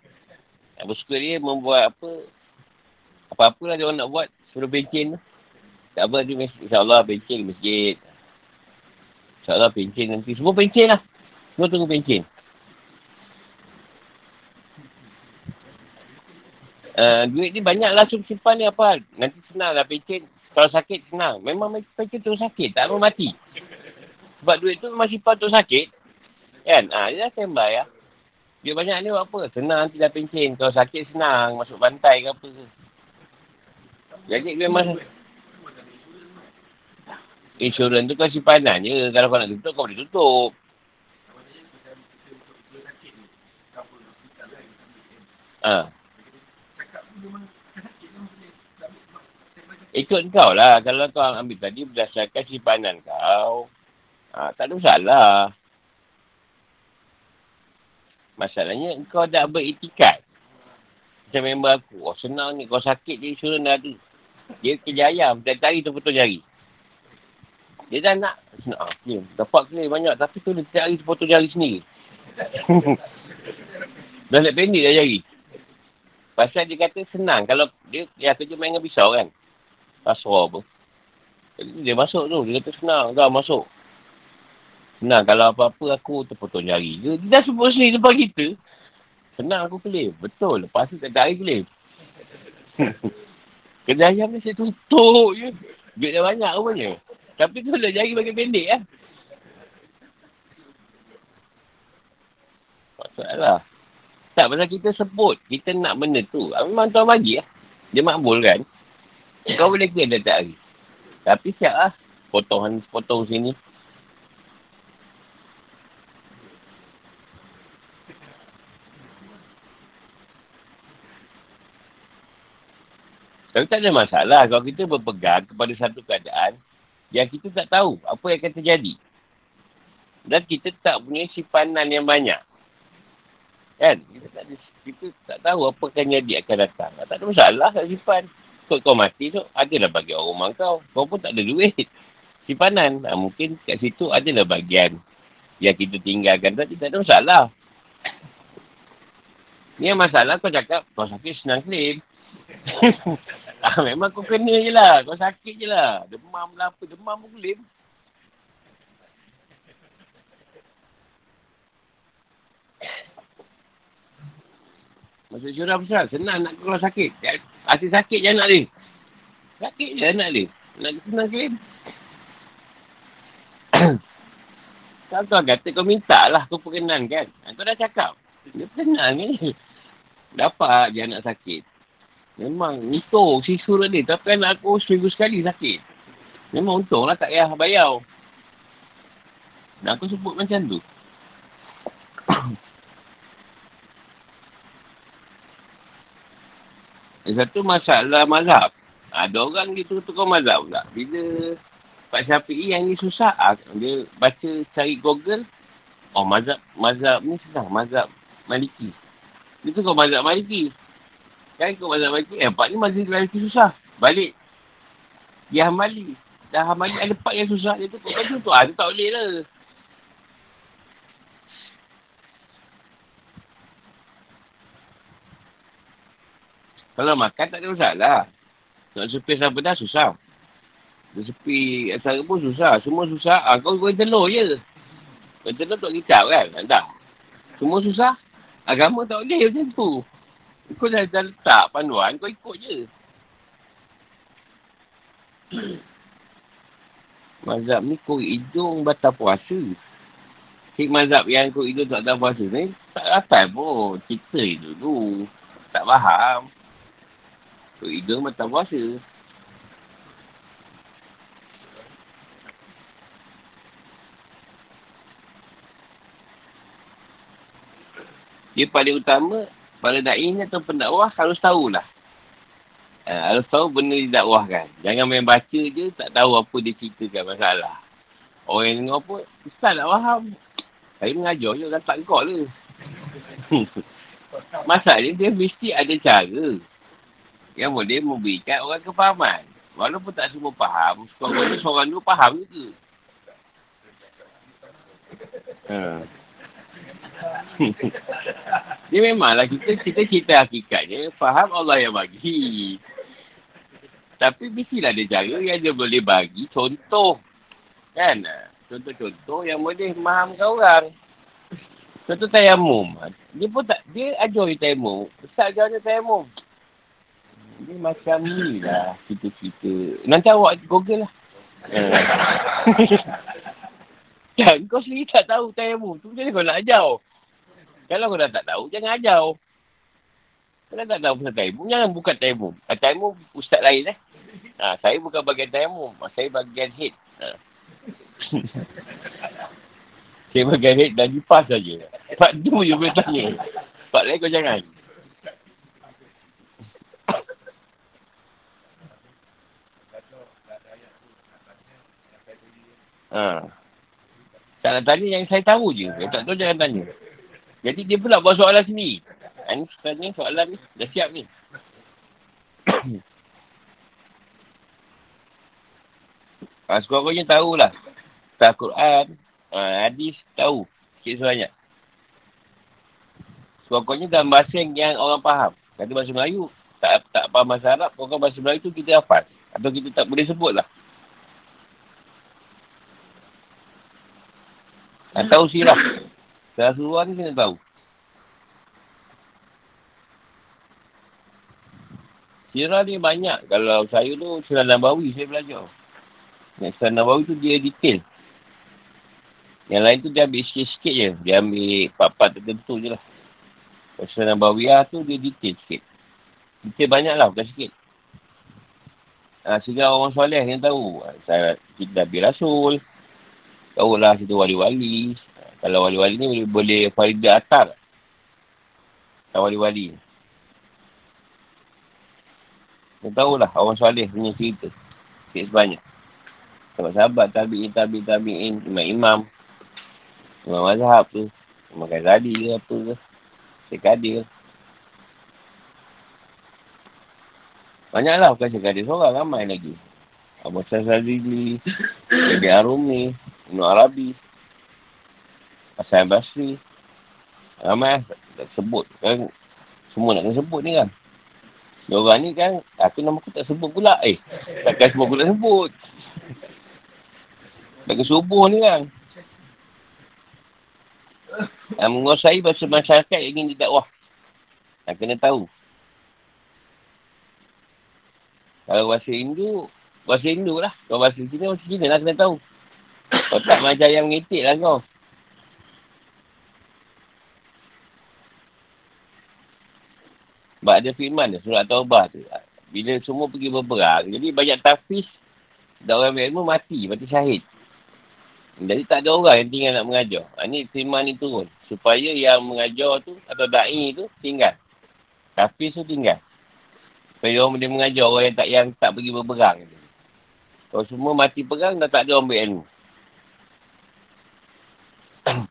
S1: Uh, bersukaria membuat apa, apa-apa lah dia orang nak buat sebelum pencen tu. Tak apa dia insyaAllah pencen masjid. InsyaAllah pencen nanti. Semua pencen lah. Semua tunggu pencen. Uh, duit ni banyak lah simpan ni apa. Nanti senang lah pencen. Kalau sakit senang. Memang pencen terus sakit. Tak mau mati. Sebab duit tu memang simpan terus sakit. Kan? Ha, dia dah standby lah. Duit banyak ni buat apa? Senang nanti dah pencen. Kalau sakit senang. Masuk pantai ke apa ke. Jadi memang... Insurans tu kan simpanan je. Kalau kau nak tutup, kau boleh tutup. Ah. Ha. Ikut kau lah. Kalau kau ambil tadi berdasarkan simpanan kau. Ha, tak ada masalah. Masalahnya kau dah beritikat. Macam member aku. Oh senang ni. Kau sakit je suruh dah tu. Dia kerja ayam. Tiap hari tu potong jari. Dia dah nak. Senang. Okay. Dapat kena banyak. Tapi tu dia tiap hari tu potong jari sendiri. dah nak pendek dah jari. Pasal dia kata senang. Kalau dia, dia kerja main dengan pisau kan. Pasrah apa. Jadi dia masuk tu. Dia kata senang. Dah masuk. Senang. Kalau apa-apa aku terpotong jari. Dia, dia dah sebut sendiri depan kita. Senang aku claim. Betul. Lepas tu tak ada hari claim. Kedai ayam ni saya tutup je. Duit dah banyak rupanya. Tapi tu dah jari bagi pendek lah. Masalah. Tak, pasal kita sebut. Kita nak benda tu. Memang tuan bagi lah. Dia makbul kan. Kau boleh kira dia tak hari. Tapi siap lah. Potong, potong sini. Tapi tak ada masalah kalau kita berpegang kepada satu keadaan yang kita tak tahu apa yang akan terjadi. Dan kita tak punya simpanan yang banyak. Kan? Kita tak, ada, kita tak tahu apa akan jadi akan datang. Tak ada masalah tak simpan. Kau kau mati tu, adalah bagi orang rumah kau. Kau pun tak ada duit. Simpanan. Ha, mungkin kat situ adalah bagian yang kita tinggalkan. Tapi tak ada masalah. Ni yang masalah kau cakap, kau sakit senang claim. ah, memang kau kena je lah. Kau sakit je lah. Demam lah apa. Demam pun boleh. Masa syurah besar, senang nak keluar sakit. Hati sakit je anak dia. Sakit je anak dia. Nak senang claim. Kalau kau kata kau minta lah kau perkenan kan. Kau dah cakap. Dia tenang ni. Dapat je anak sakit. Memang untung si surat dia. Tapi anak aku seminggu sekali sakit. Memang untung lah tak payah bayar. Dan aku sebut macam tu. Satu masalah mazhab. Ada orang dia tukar mazhab pula. Bila Pak Syafi'i yang ni susah. Ah, dia baca cari Google. Oh mazhab, mazhab ni senang. Mazhab Maliki. Dia tukar mazhab Maliki. Kan ikut mazhab Maliki. Eh, empat ni mazhab Maliki susah. Balik. Dia Hamali. Dah Hamali ada empat yang susah. Dia tu kau baju tu. Ah, dia tak boleh lah. Kalau makan tak ada masalah. Nak sepi apa dah susah. Nak sepi asal pun susah. Semua susah. Ah, kau goreng telur je. Goreng telur tak kicap kan? Tak. Semua susah. Agama tak boleh macam tu. Kau dah, dah letak panduan, kau ikut je. mazhab ni kau hidung batal puasa. Cik mazhab yang kau hidung tak batal puasa ni, tak rapat pun. Cerita dulu. Tak faham. Kau hidung batal puasa. Dia paling utama, para da'i ni atau pendakwah harus tahulah. Uh, harus tahu benda didakwahkan. Jangan main baca je, tak tahu apa dia ceritakan masalah. Orang yang dengar pun, Ustaz tak faham. Saya mengajar je, tak kau lah. Masalahnya dia mesti ada cara yang boleh memberikan orang kefahaman. Walaupun tak semua faham, seorang-orang seorang tu faham juga. Ha. Dia memanglah kita kita cerita hakikatnya faham Allah yang bagi. Tapi mestilah ada cara yang dia boleh bagi contoh. Kan? Contoh-contoh yang boleh fahamkan orang. Contoh tayamum. Dia pun tak, dia ajar tayamum. Ustaz ajar tayamum. Dia macam ni lah cerita-cerita. Nanti awak google lah. Kan kau sendiri tak tahu tayamum. Tu macam mana kau nak ajar? Kalau kau dah tak tahu, jangan ajar. Kau dah tak tahu pasal taimum, jangan buka taimum. Ah, taimum ustaz lain eh. Ha, saya bukan bagian taimum. Saya bagian head. Ha. saya bagian head dan lipas saja. Pak tu je boleh tanya. Pak lain kau jangan. Ha. Tak nak tanya yang saya tahu je. Yang tak tahu jangan tanya. Jadi dia pula buat soalan sini. Ini sebenarnya soalan ni. Dah siap ni. ha, Sekurang-kurangnya tahulah. Tak Quran. Ha, hadis tahu. Sikit sebanyak. Sekurang-kurangnya dalam bahasa yang, yang orang faham. Kata bahasa Melayu. Tak tak faham bahasa Arab. Pokoknya bahasa Melayu tu kita hafal. Atau kita tak boleh sebut lah. Atau sirah. Rasulullah ni kena tahu. Sirah ni banyak. Kalau saya tu Sirah Nabawi saya belajar. Yang Sirah Nabawi tu dia detail. Yang lain tu dia ambil sikit-sikit je. Dia ambil part-part tertentu je lah. Pasal Nabawiyah tu dia detail sikit. Detail banyak lah, bukan sikit. Ha, sehingga orang soleh yang tahu. Saya, kita Nabi Rasul. Tahu lah kita wali-wali. Kalau wali-wali ni boleh, boleh faridah atar. Kalau wali-wali. Kita tahulah orang soleh punya cerita. Sikit sebanyak. Sahabat-sahabat, tabi'in, tabi'in, tabi'in, imam-imam. Imam mazhab tu. Imam Ghazali ke apa ke. Syekh Kadir. Banyaklah bukan Syekh Kadir seorang. Ramai lagi. Abu Sazali, Syekh Arumi, Ibn Arabi. Asal Basri. Ramai lah. Tak sebut. Kan, semua nak sebut ni kan. Orang ni kan, aku nama aku tak sebut pula. Eh, takkan semua aku nak sebut. Bagi subuh ni kan. Yang menguasai bahasa masyarakat yang ingin didakwah. Yang kena tahu. Kalau bahasa Hindu, bahasa Hindu lah. Kalau bahasa Cina, bahasa Cina lah kena tahu. Kau tak macam yang mengitik lah kau. Sebab ada firman dia, surat Taubah tu. Bila semua pergi berperang, jadi banyak tafis, dan orang berilmu mati, mati syahid. Jadi tak ada orang yang tinggal nak mengajar. Ha, ni firman ni turun. Supaya yang mengajar tu, atau da'i tu, tinggal. Tafis tu tinggal. Supaya orang boleh mengajar orang yang tak yang tak pergi berperang. Kalau semua mati perang, dah tak ada orang berilmu.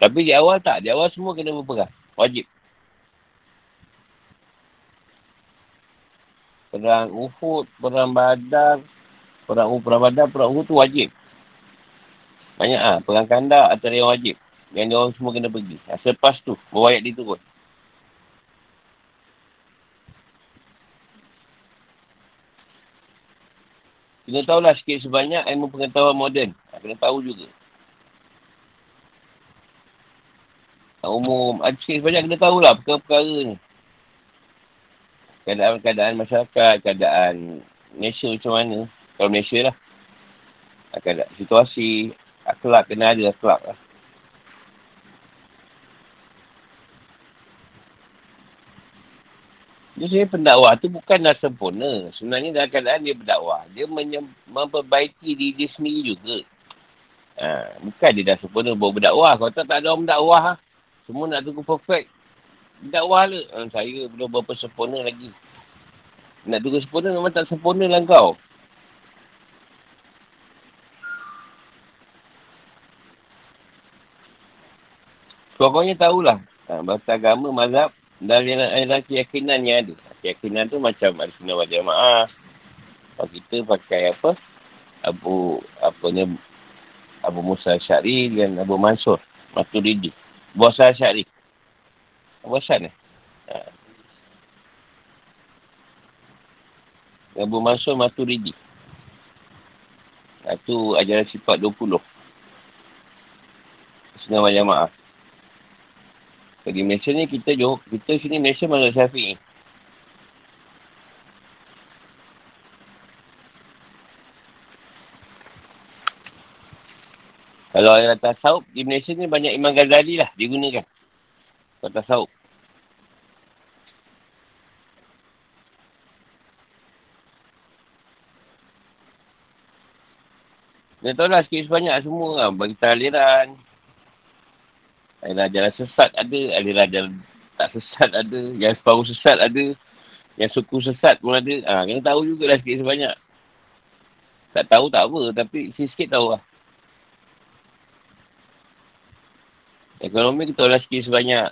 S1: Tapi di awal tak. Di awal semua kena berperang. Wajib. perang Uhud, perang Badar, perang Uhud, perang Badar, perang Uhud tu wajib. Banyak ah, perang kandak antara yang wajib. Yang dia orang semua kena pergi. Ha, selepas tu, berwayat dia turun. Kena tahulah sikit sebanyak ilmu pengetahuan moden. Ha, kena tahu juga. Ha, umum, sikit sebanyak kena tahulah perkara-perkara ni keadaan-keadaan masyarakat, keadaan Malaysia macam mana. Kalau Malaysia lah. Keadaan situasi, akhlak kena ada akhlak lah. Jadi saya pendakwah tu bukanlah sempurna. Sebenarnya dalam keadaan dia berdakwah. Dia memperbaiki diri dia sendiri juga. Ha, bukan dia dah sempurna bawa berdakwah. Kalau tak, tak ada orang berdakwah. Ha. Semua nak tunggu perfect. Dakwah lah. Uh, saya belum berapa sempurna lagi. Nak tunggu sempurna memang tak sempurna lah kau. Pokoknya tahulah. Ha, bahasa agama, mazhab dan lain-lain keyakinan yang ada. Keyakinan tu macam ada sunnah wajah jamaah. Kalau kita pakai apa? Abu, apa ni? Abu Musa Syari dan Abu Mansur. Maturidi. Buasa Syari. Awasan eh? Ha. Abu Mansur Maturidi. Itu ajaran sifat 20. Senang banyak Di Malaysia ni kita jauh, kita sini Malaysia mana Syafi'i. Kalau yang atas saub, di Malaysia ni banyak Imam Ghazali lah digunakan. Kau tasawuf. Dia tahu lah sikit sebanyak semua lah. Bagi kita aliran. Jalan sesat ada. Aliran jalan tak sesat ada. Yang separuh sesat ada. Yang suku sesat pun ada. Ha, kena tahu jugalah sikit sebanyak. Tak tahu tak apa. Tapi sikit-sikit tahu lah. Ekonomi kita tahu lah sikit sebanyak.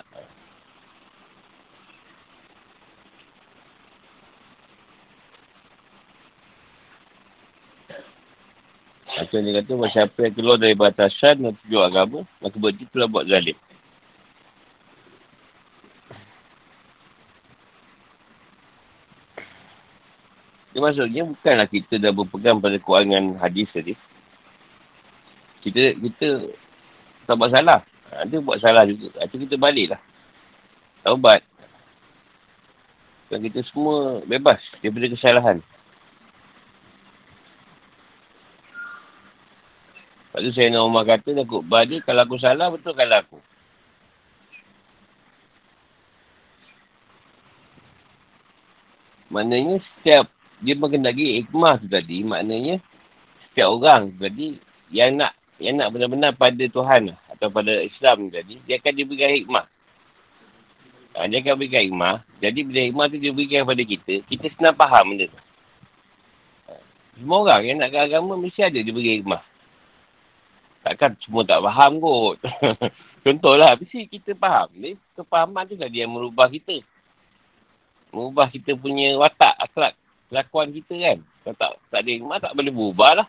S1: Macam dia kata, siapa yang keluar dari batasan dan tujuh agama, maka berarti telah buat zalim. Dia maksudnya bukanlah kita dah berpegang pada keuangan hadis tadi. Kita, kita tak buat salah. Ha, dia buat salah juga. Itu kita balik lah. Taubat. Dan kita semua bebas daripada kesalahan. Lepas tu saya nak rumah kata, nak khutbah dia, kalau aku salah, betulkanlah aku. Maknanya setiap, dia mengenai hikmah tu tadi, maknanya setiap orang tadi yang nak yang nak benar-benar pada Tuhan lah, atau pada Islam tadi, dia akan diberikan hikmah. Ha, dia akan berikan hikmah. Jadi bila hikmah tu dia berikan kepada kita, kita senang faham benda tu. Ha, semua orang yang nak ke agama mesti ada dia beri hikmah. Takkan semua tak faham kot. Contohlah, mesti kita faham. Ni, kefahaman tu tadi yang merubah kita. Merubah kita punya watak, akhlak, kelakuan kita kan. Kalau tak, tak ada hikmah, tak boleh berubah lah.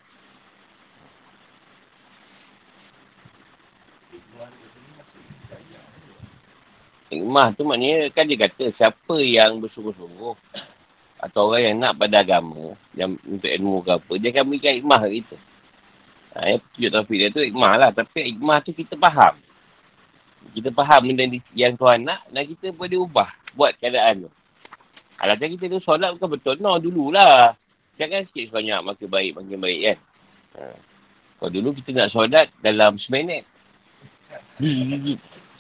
S1: Hikmah tu maknanya kan dia kata siapa yang bersungguh-sungguh atau orang yang nak pada agama yang untuk ilmu ke apa, dia akan berikan hikmah kat kita. Ha, yang tujuh taufik dia tu hikmah lah. Tapi hikmah tu kita faham. Kita faham benda yang Tuhan nak dan kita boleh ubah buat keadaan tu. Ha, kita tu solat bukan betul. No, dululah. Jangan sikit sebanyak makin baik, makin baik kan. Ha. Kalau dulu kita nak solat dalam seminit.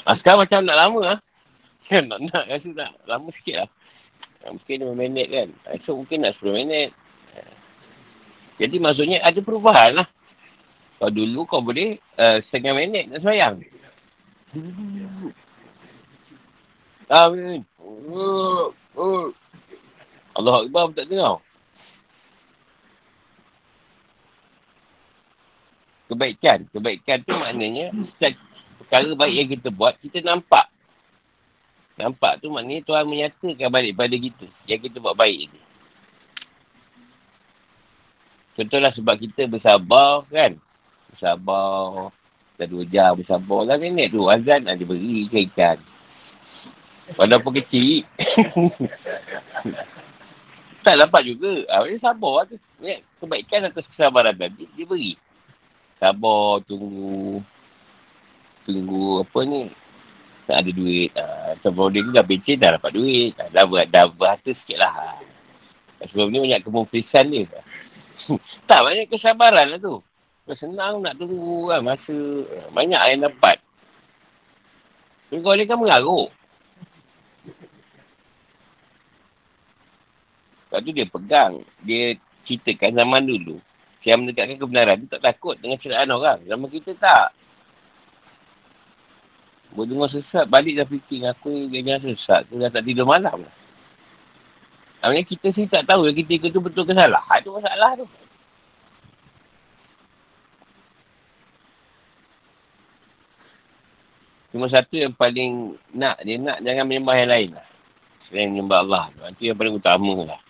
S1: ha, sekarang macam nak lama lah. Kan nak nak rasa nak lama sikit lah. Ha, mungkin 5 minit kan. Esok mungkin nak 10 minit. Ha. Jadi maksudnya ada perubahan lah. Kalau dulu kau boleh uh, setengah minit nak semayang. Amin. Allah Akbar pun tak dengar. Kebaikan. Kebaikan tu maknanya perkara baik yang kita buat, kita nampak. Nampak tu maknanya Tuhan menyatakan balik pada kita. Yang kita buat baik ni. Contohlah sebab kita bersabar kan. Bersabar. Dah dua jam bersabar. Lah minit tu. Azan ada beri ke ikan. Walaupun kecil. tak dapat juga. Ha, dia sabar tu. Kebaikan atas kesabaran tadi. Dia beri. Sabar. Tunggu. Tunggu apa ni. Tak ada duit. Ha, sebelum dia dah becek dah dapat duit. Ha, dah, dah, dah berharta sikit lah. Ha. Sebelum ni banyak kemumpisan dia. tak banyak kesabaran lah tu. Senang nak tunggu kan masa banyak yang dapat. Kau ni kan mengaruk. Lepas tu dia pegang. Dia ceritakan zaman dulu. Yang mendekatkan kebenaran. Dia tak takut dengan celaan orang. Zaman kita tak. Boleh dengar sesat. Balik dah fikir. Aku ni jangan sesat. Tu dah tak tidur malam. Maksudnya kita sih tak tahu yang kita ikut tu betul ke salah. Itu masalah tu. Cuma satu yang paling nak, dia nak jangan menyembah yang lain lah. Selain menyembah Allah. Itu yang paling utama lah.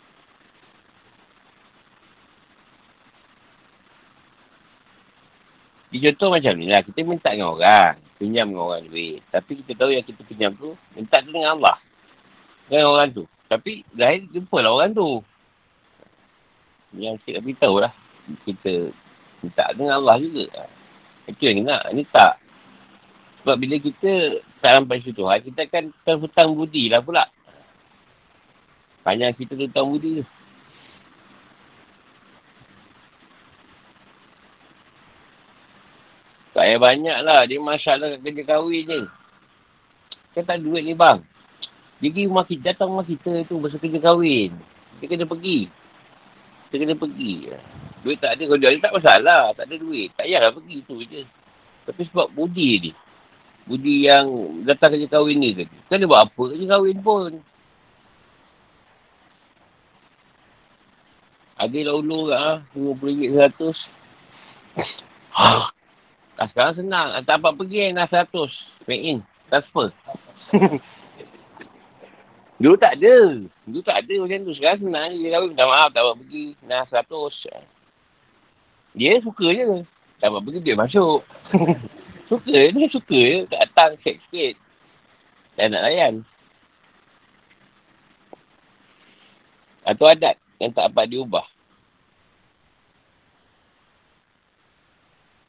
S1: Di contoh macam ni lah. Kita minta dengan orang. Pinjam dengan orang duit. Tapi kita tahu yang kita pinjam tu, minta tu dengan Allah. Dengan orang tu. Tapi lahir jumpa lah orang tu. Yang kita beritahu lah. Kita minta dengan Allah juga. Itu yang nak. Ini tak. Sebab bila kita tak sampai situ, kita akan terhutang budi lah pula. Banyak kita terhutang budi tu. Tak payah banyak lah. Dia masalah kat kerja kahwin ni. Kan tak duit ni bang. Dia pergi rumah kita, datang rumah kita tu masa kerja kahwin. Dia kena pergi. Dia kena pergi. Duit tak ada. Kalau dia tak masalah. Tak ada duit. Tak payahlah pergi tu je. Tapi sebab budi dia. Budi yang datang kerja kahwin ni tadi. Kan dia buat apa kerja kahwin pun. Ada lah ulu ha? RM50 100. Ah, sekarang senang. Tak apa pergi nak 100. Pay in. Transfer. Dulu tak ada. Dulu tak ada macam tu. Sekarang senang. Dia kahwin minta maaf. Tak apa pergi. Nak 100. Dia suka je. Tak apa pergi dia masuk. Suka, dia suka je. Tak datang, check sikit. Dan nak layan. Atau adat yang tak dapat diubah.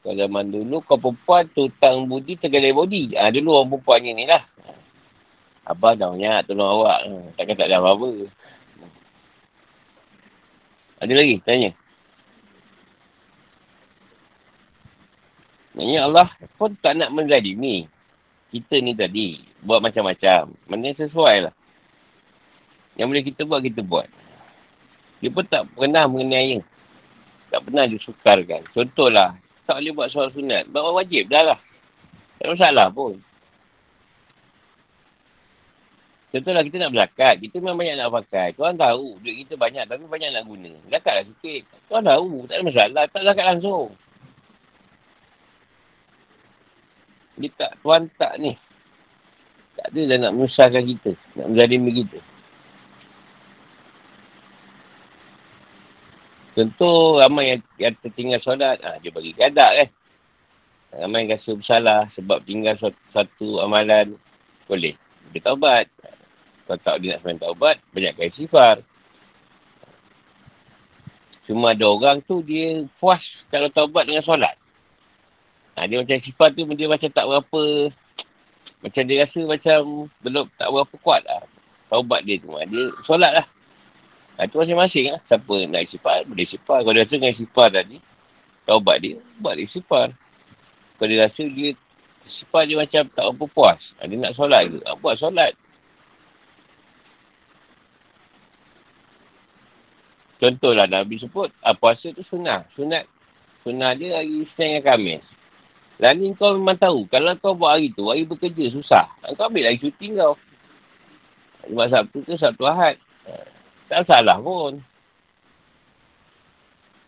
S1: Kalau zaman dulu, kau perempuan tu tang budi tergalai body. Ha, dulu orang perempuan ni lah. Abah dah banyak tolong awak. Takkan tak ada apa-apa. Ada lagi? Tanya. Maksudnya Allah pun tak nak menzalimi. Kita ni tadi buat macam-macam. Mana sesuai lah. Yang boleh kita buat, kita buat. Dia pun tak pernah mengenai Tak pernah disukarkan. Contohlah, tak boleh buat soal sunat. Buat wajib dah lah. Tak masalah pun. Contohlah kita nak berzakat. Kita memang banyak nak pakai. Tuan tahu duit kita banyak tapi banyak nak guna. Zakatlah sikit. Tuan tahu. Tak ada masalah. Tak zakat langsung. Dia tak, tuan tak ni. Tak ada dah nak menyusahkan kita. Nak menzalimi kita. Contoh ramai yang, yang tertinggal solat. Ha, dia bagi kadak kan. Ramai yang rasa bersalah sebab tinggal suatu, suatu amalan. Boleh. Dia taubat. Kalau tak dia nak sebenarnya taubat, banyakkan sifar. Cuma ada orang tu dia puas kalau taubat dengan solat. Ha, dia macam sifat tu dia macam tak berapa macam dia rasa macam belum tak berapa kuat lah. Taubat dia tu. Ha, dia solat lah. Ha, tu masing-masing lah. Siapa nak sifat, boleh sifat. Kalau dia rasa dengan sifat tadi, taubat dia, buat dia sifat. Kalau dia rasa dia sifat dia macam tak berapa puas. Ha, dia nak solat ke? Ha, buat solat. Contohlah Nabi sebut, ha, puasa tu sunnah. Sunat. Sunnah dia hari Senin dengan Khamis. Dan kau memang tahu, kalau kau buat hari tu, hari bekerja susah. Kau ambil lagi cuti kau. Sebab Sabtu tu Sabtu Ahad. Tak salah pun.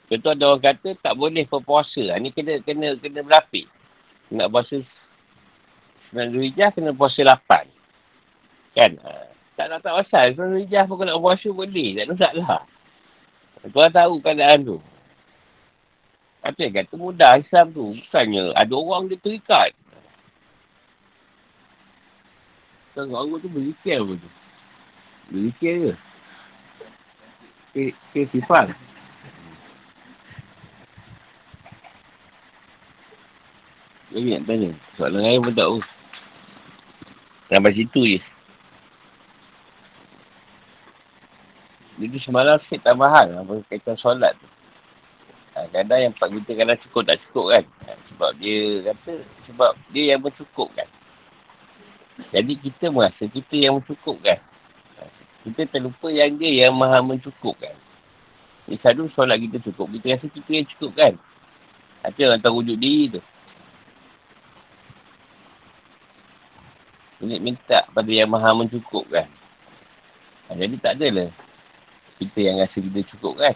S1: Contoh ada orang kata tak boleh berpuasa. Ini kena kena kena berlapik. Nak puasa 9 Hijjah kena puasa 8. Kan? Tak nak tak pasal. 9 Hijjah pun kena puasa boleh. Tak ada masalah. Tuan tahu keadaan tu. Apa yang kata mudah Islam tu? Bukannya ada orang dia terikat. Tengok orang tu berikir apa tu? Berikir ke? Ke, sifat? Jadi nak tanya. Soalan lain pun tak tahu. Sampai situ je. Jadi semalam sikit tambahan. Apa kaitan solat tu. Kadang yang pak kita kadang cukup tak cukup kan. Ha, sebab dia kata, sebab dia yang mencukupkan. Jadi kita merasa kita yang mencukupkan. Ha, kita terlupa yang dia yang maha mencukupkan. Jadi selalu solat kita cukup. Kita rasa kita yang cukup kan. Itu orang tahu wujud diri tu. Ini minta pada yang maha mencukupkan. Jadi tak adalah kita yang rasa kita cukup kan.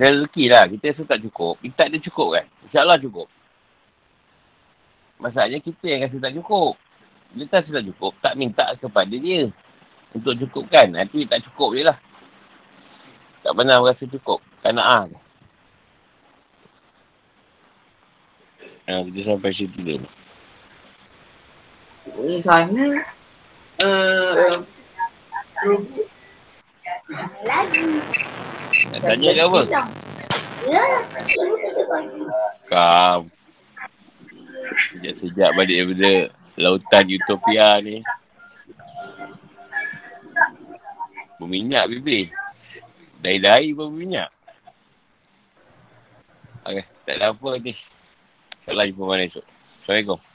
S1: Dia rezeki lah. Kita rasa tak cukup. Minta dia cukup kan. InsyaAllah cukup. Masalahnya kita yang rasa tak cukup. Dia tak rasa tak cukup. Tak minta kepada dia. Untuk cukupkan. Nanti tak cukup je lah. Tak pernah rasa cukup. Kana'ah. Ha, kita sampai situ dulu.
S3: Sana. Uh, lagi.
S1: Nak tanya ke apa?
S3: Ya.
S1: Kam. Sejak-sejak balik daripada lautan utopia ni. Berminyak bibir. Dari-dari pun berminyak. Okay, tak ada apa ni. InsyaAllah jumpa mana esok. Assalamualaikum.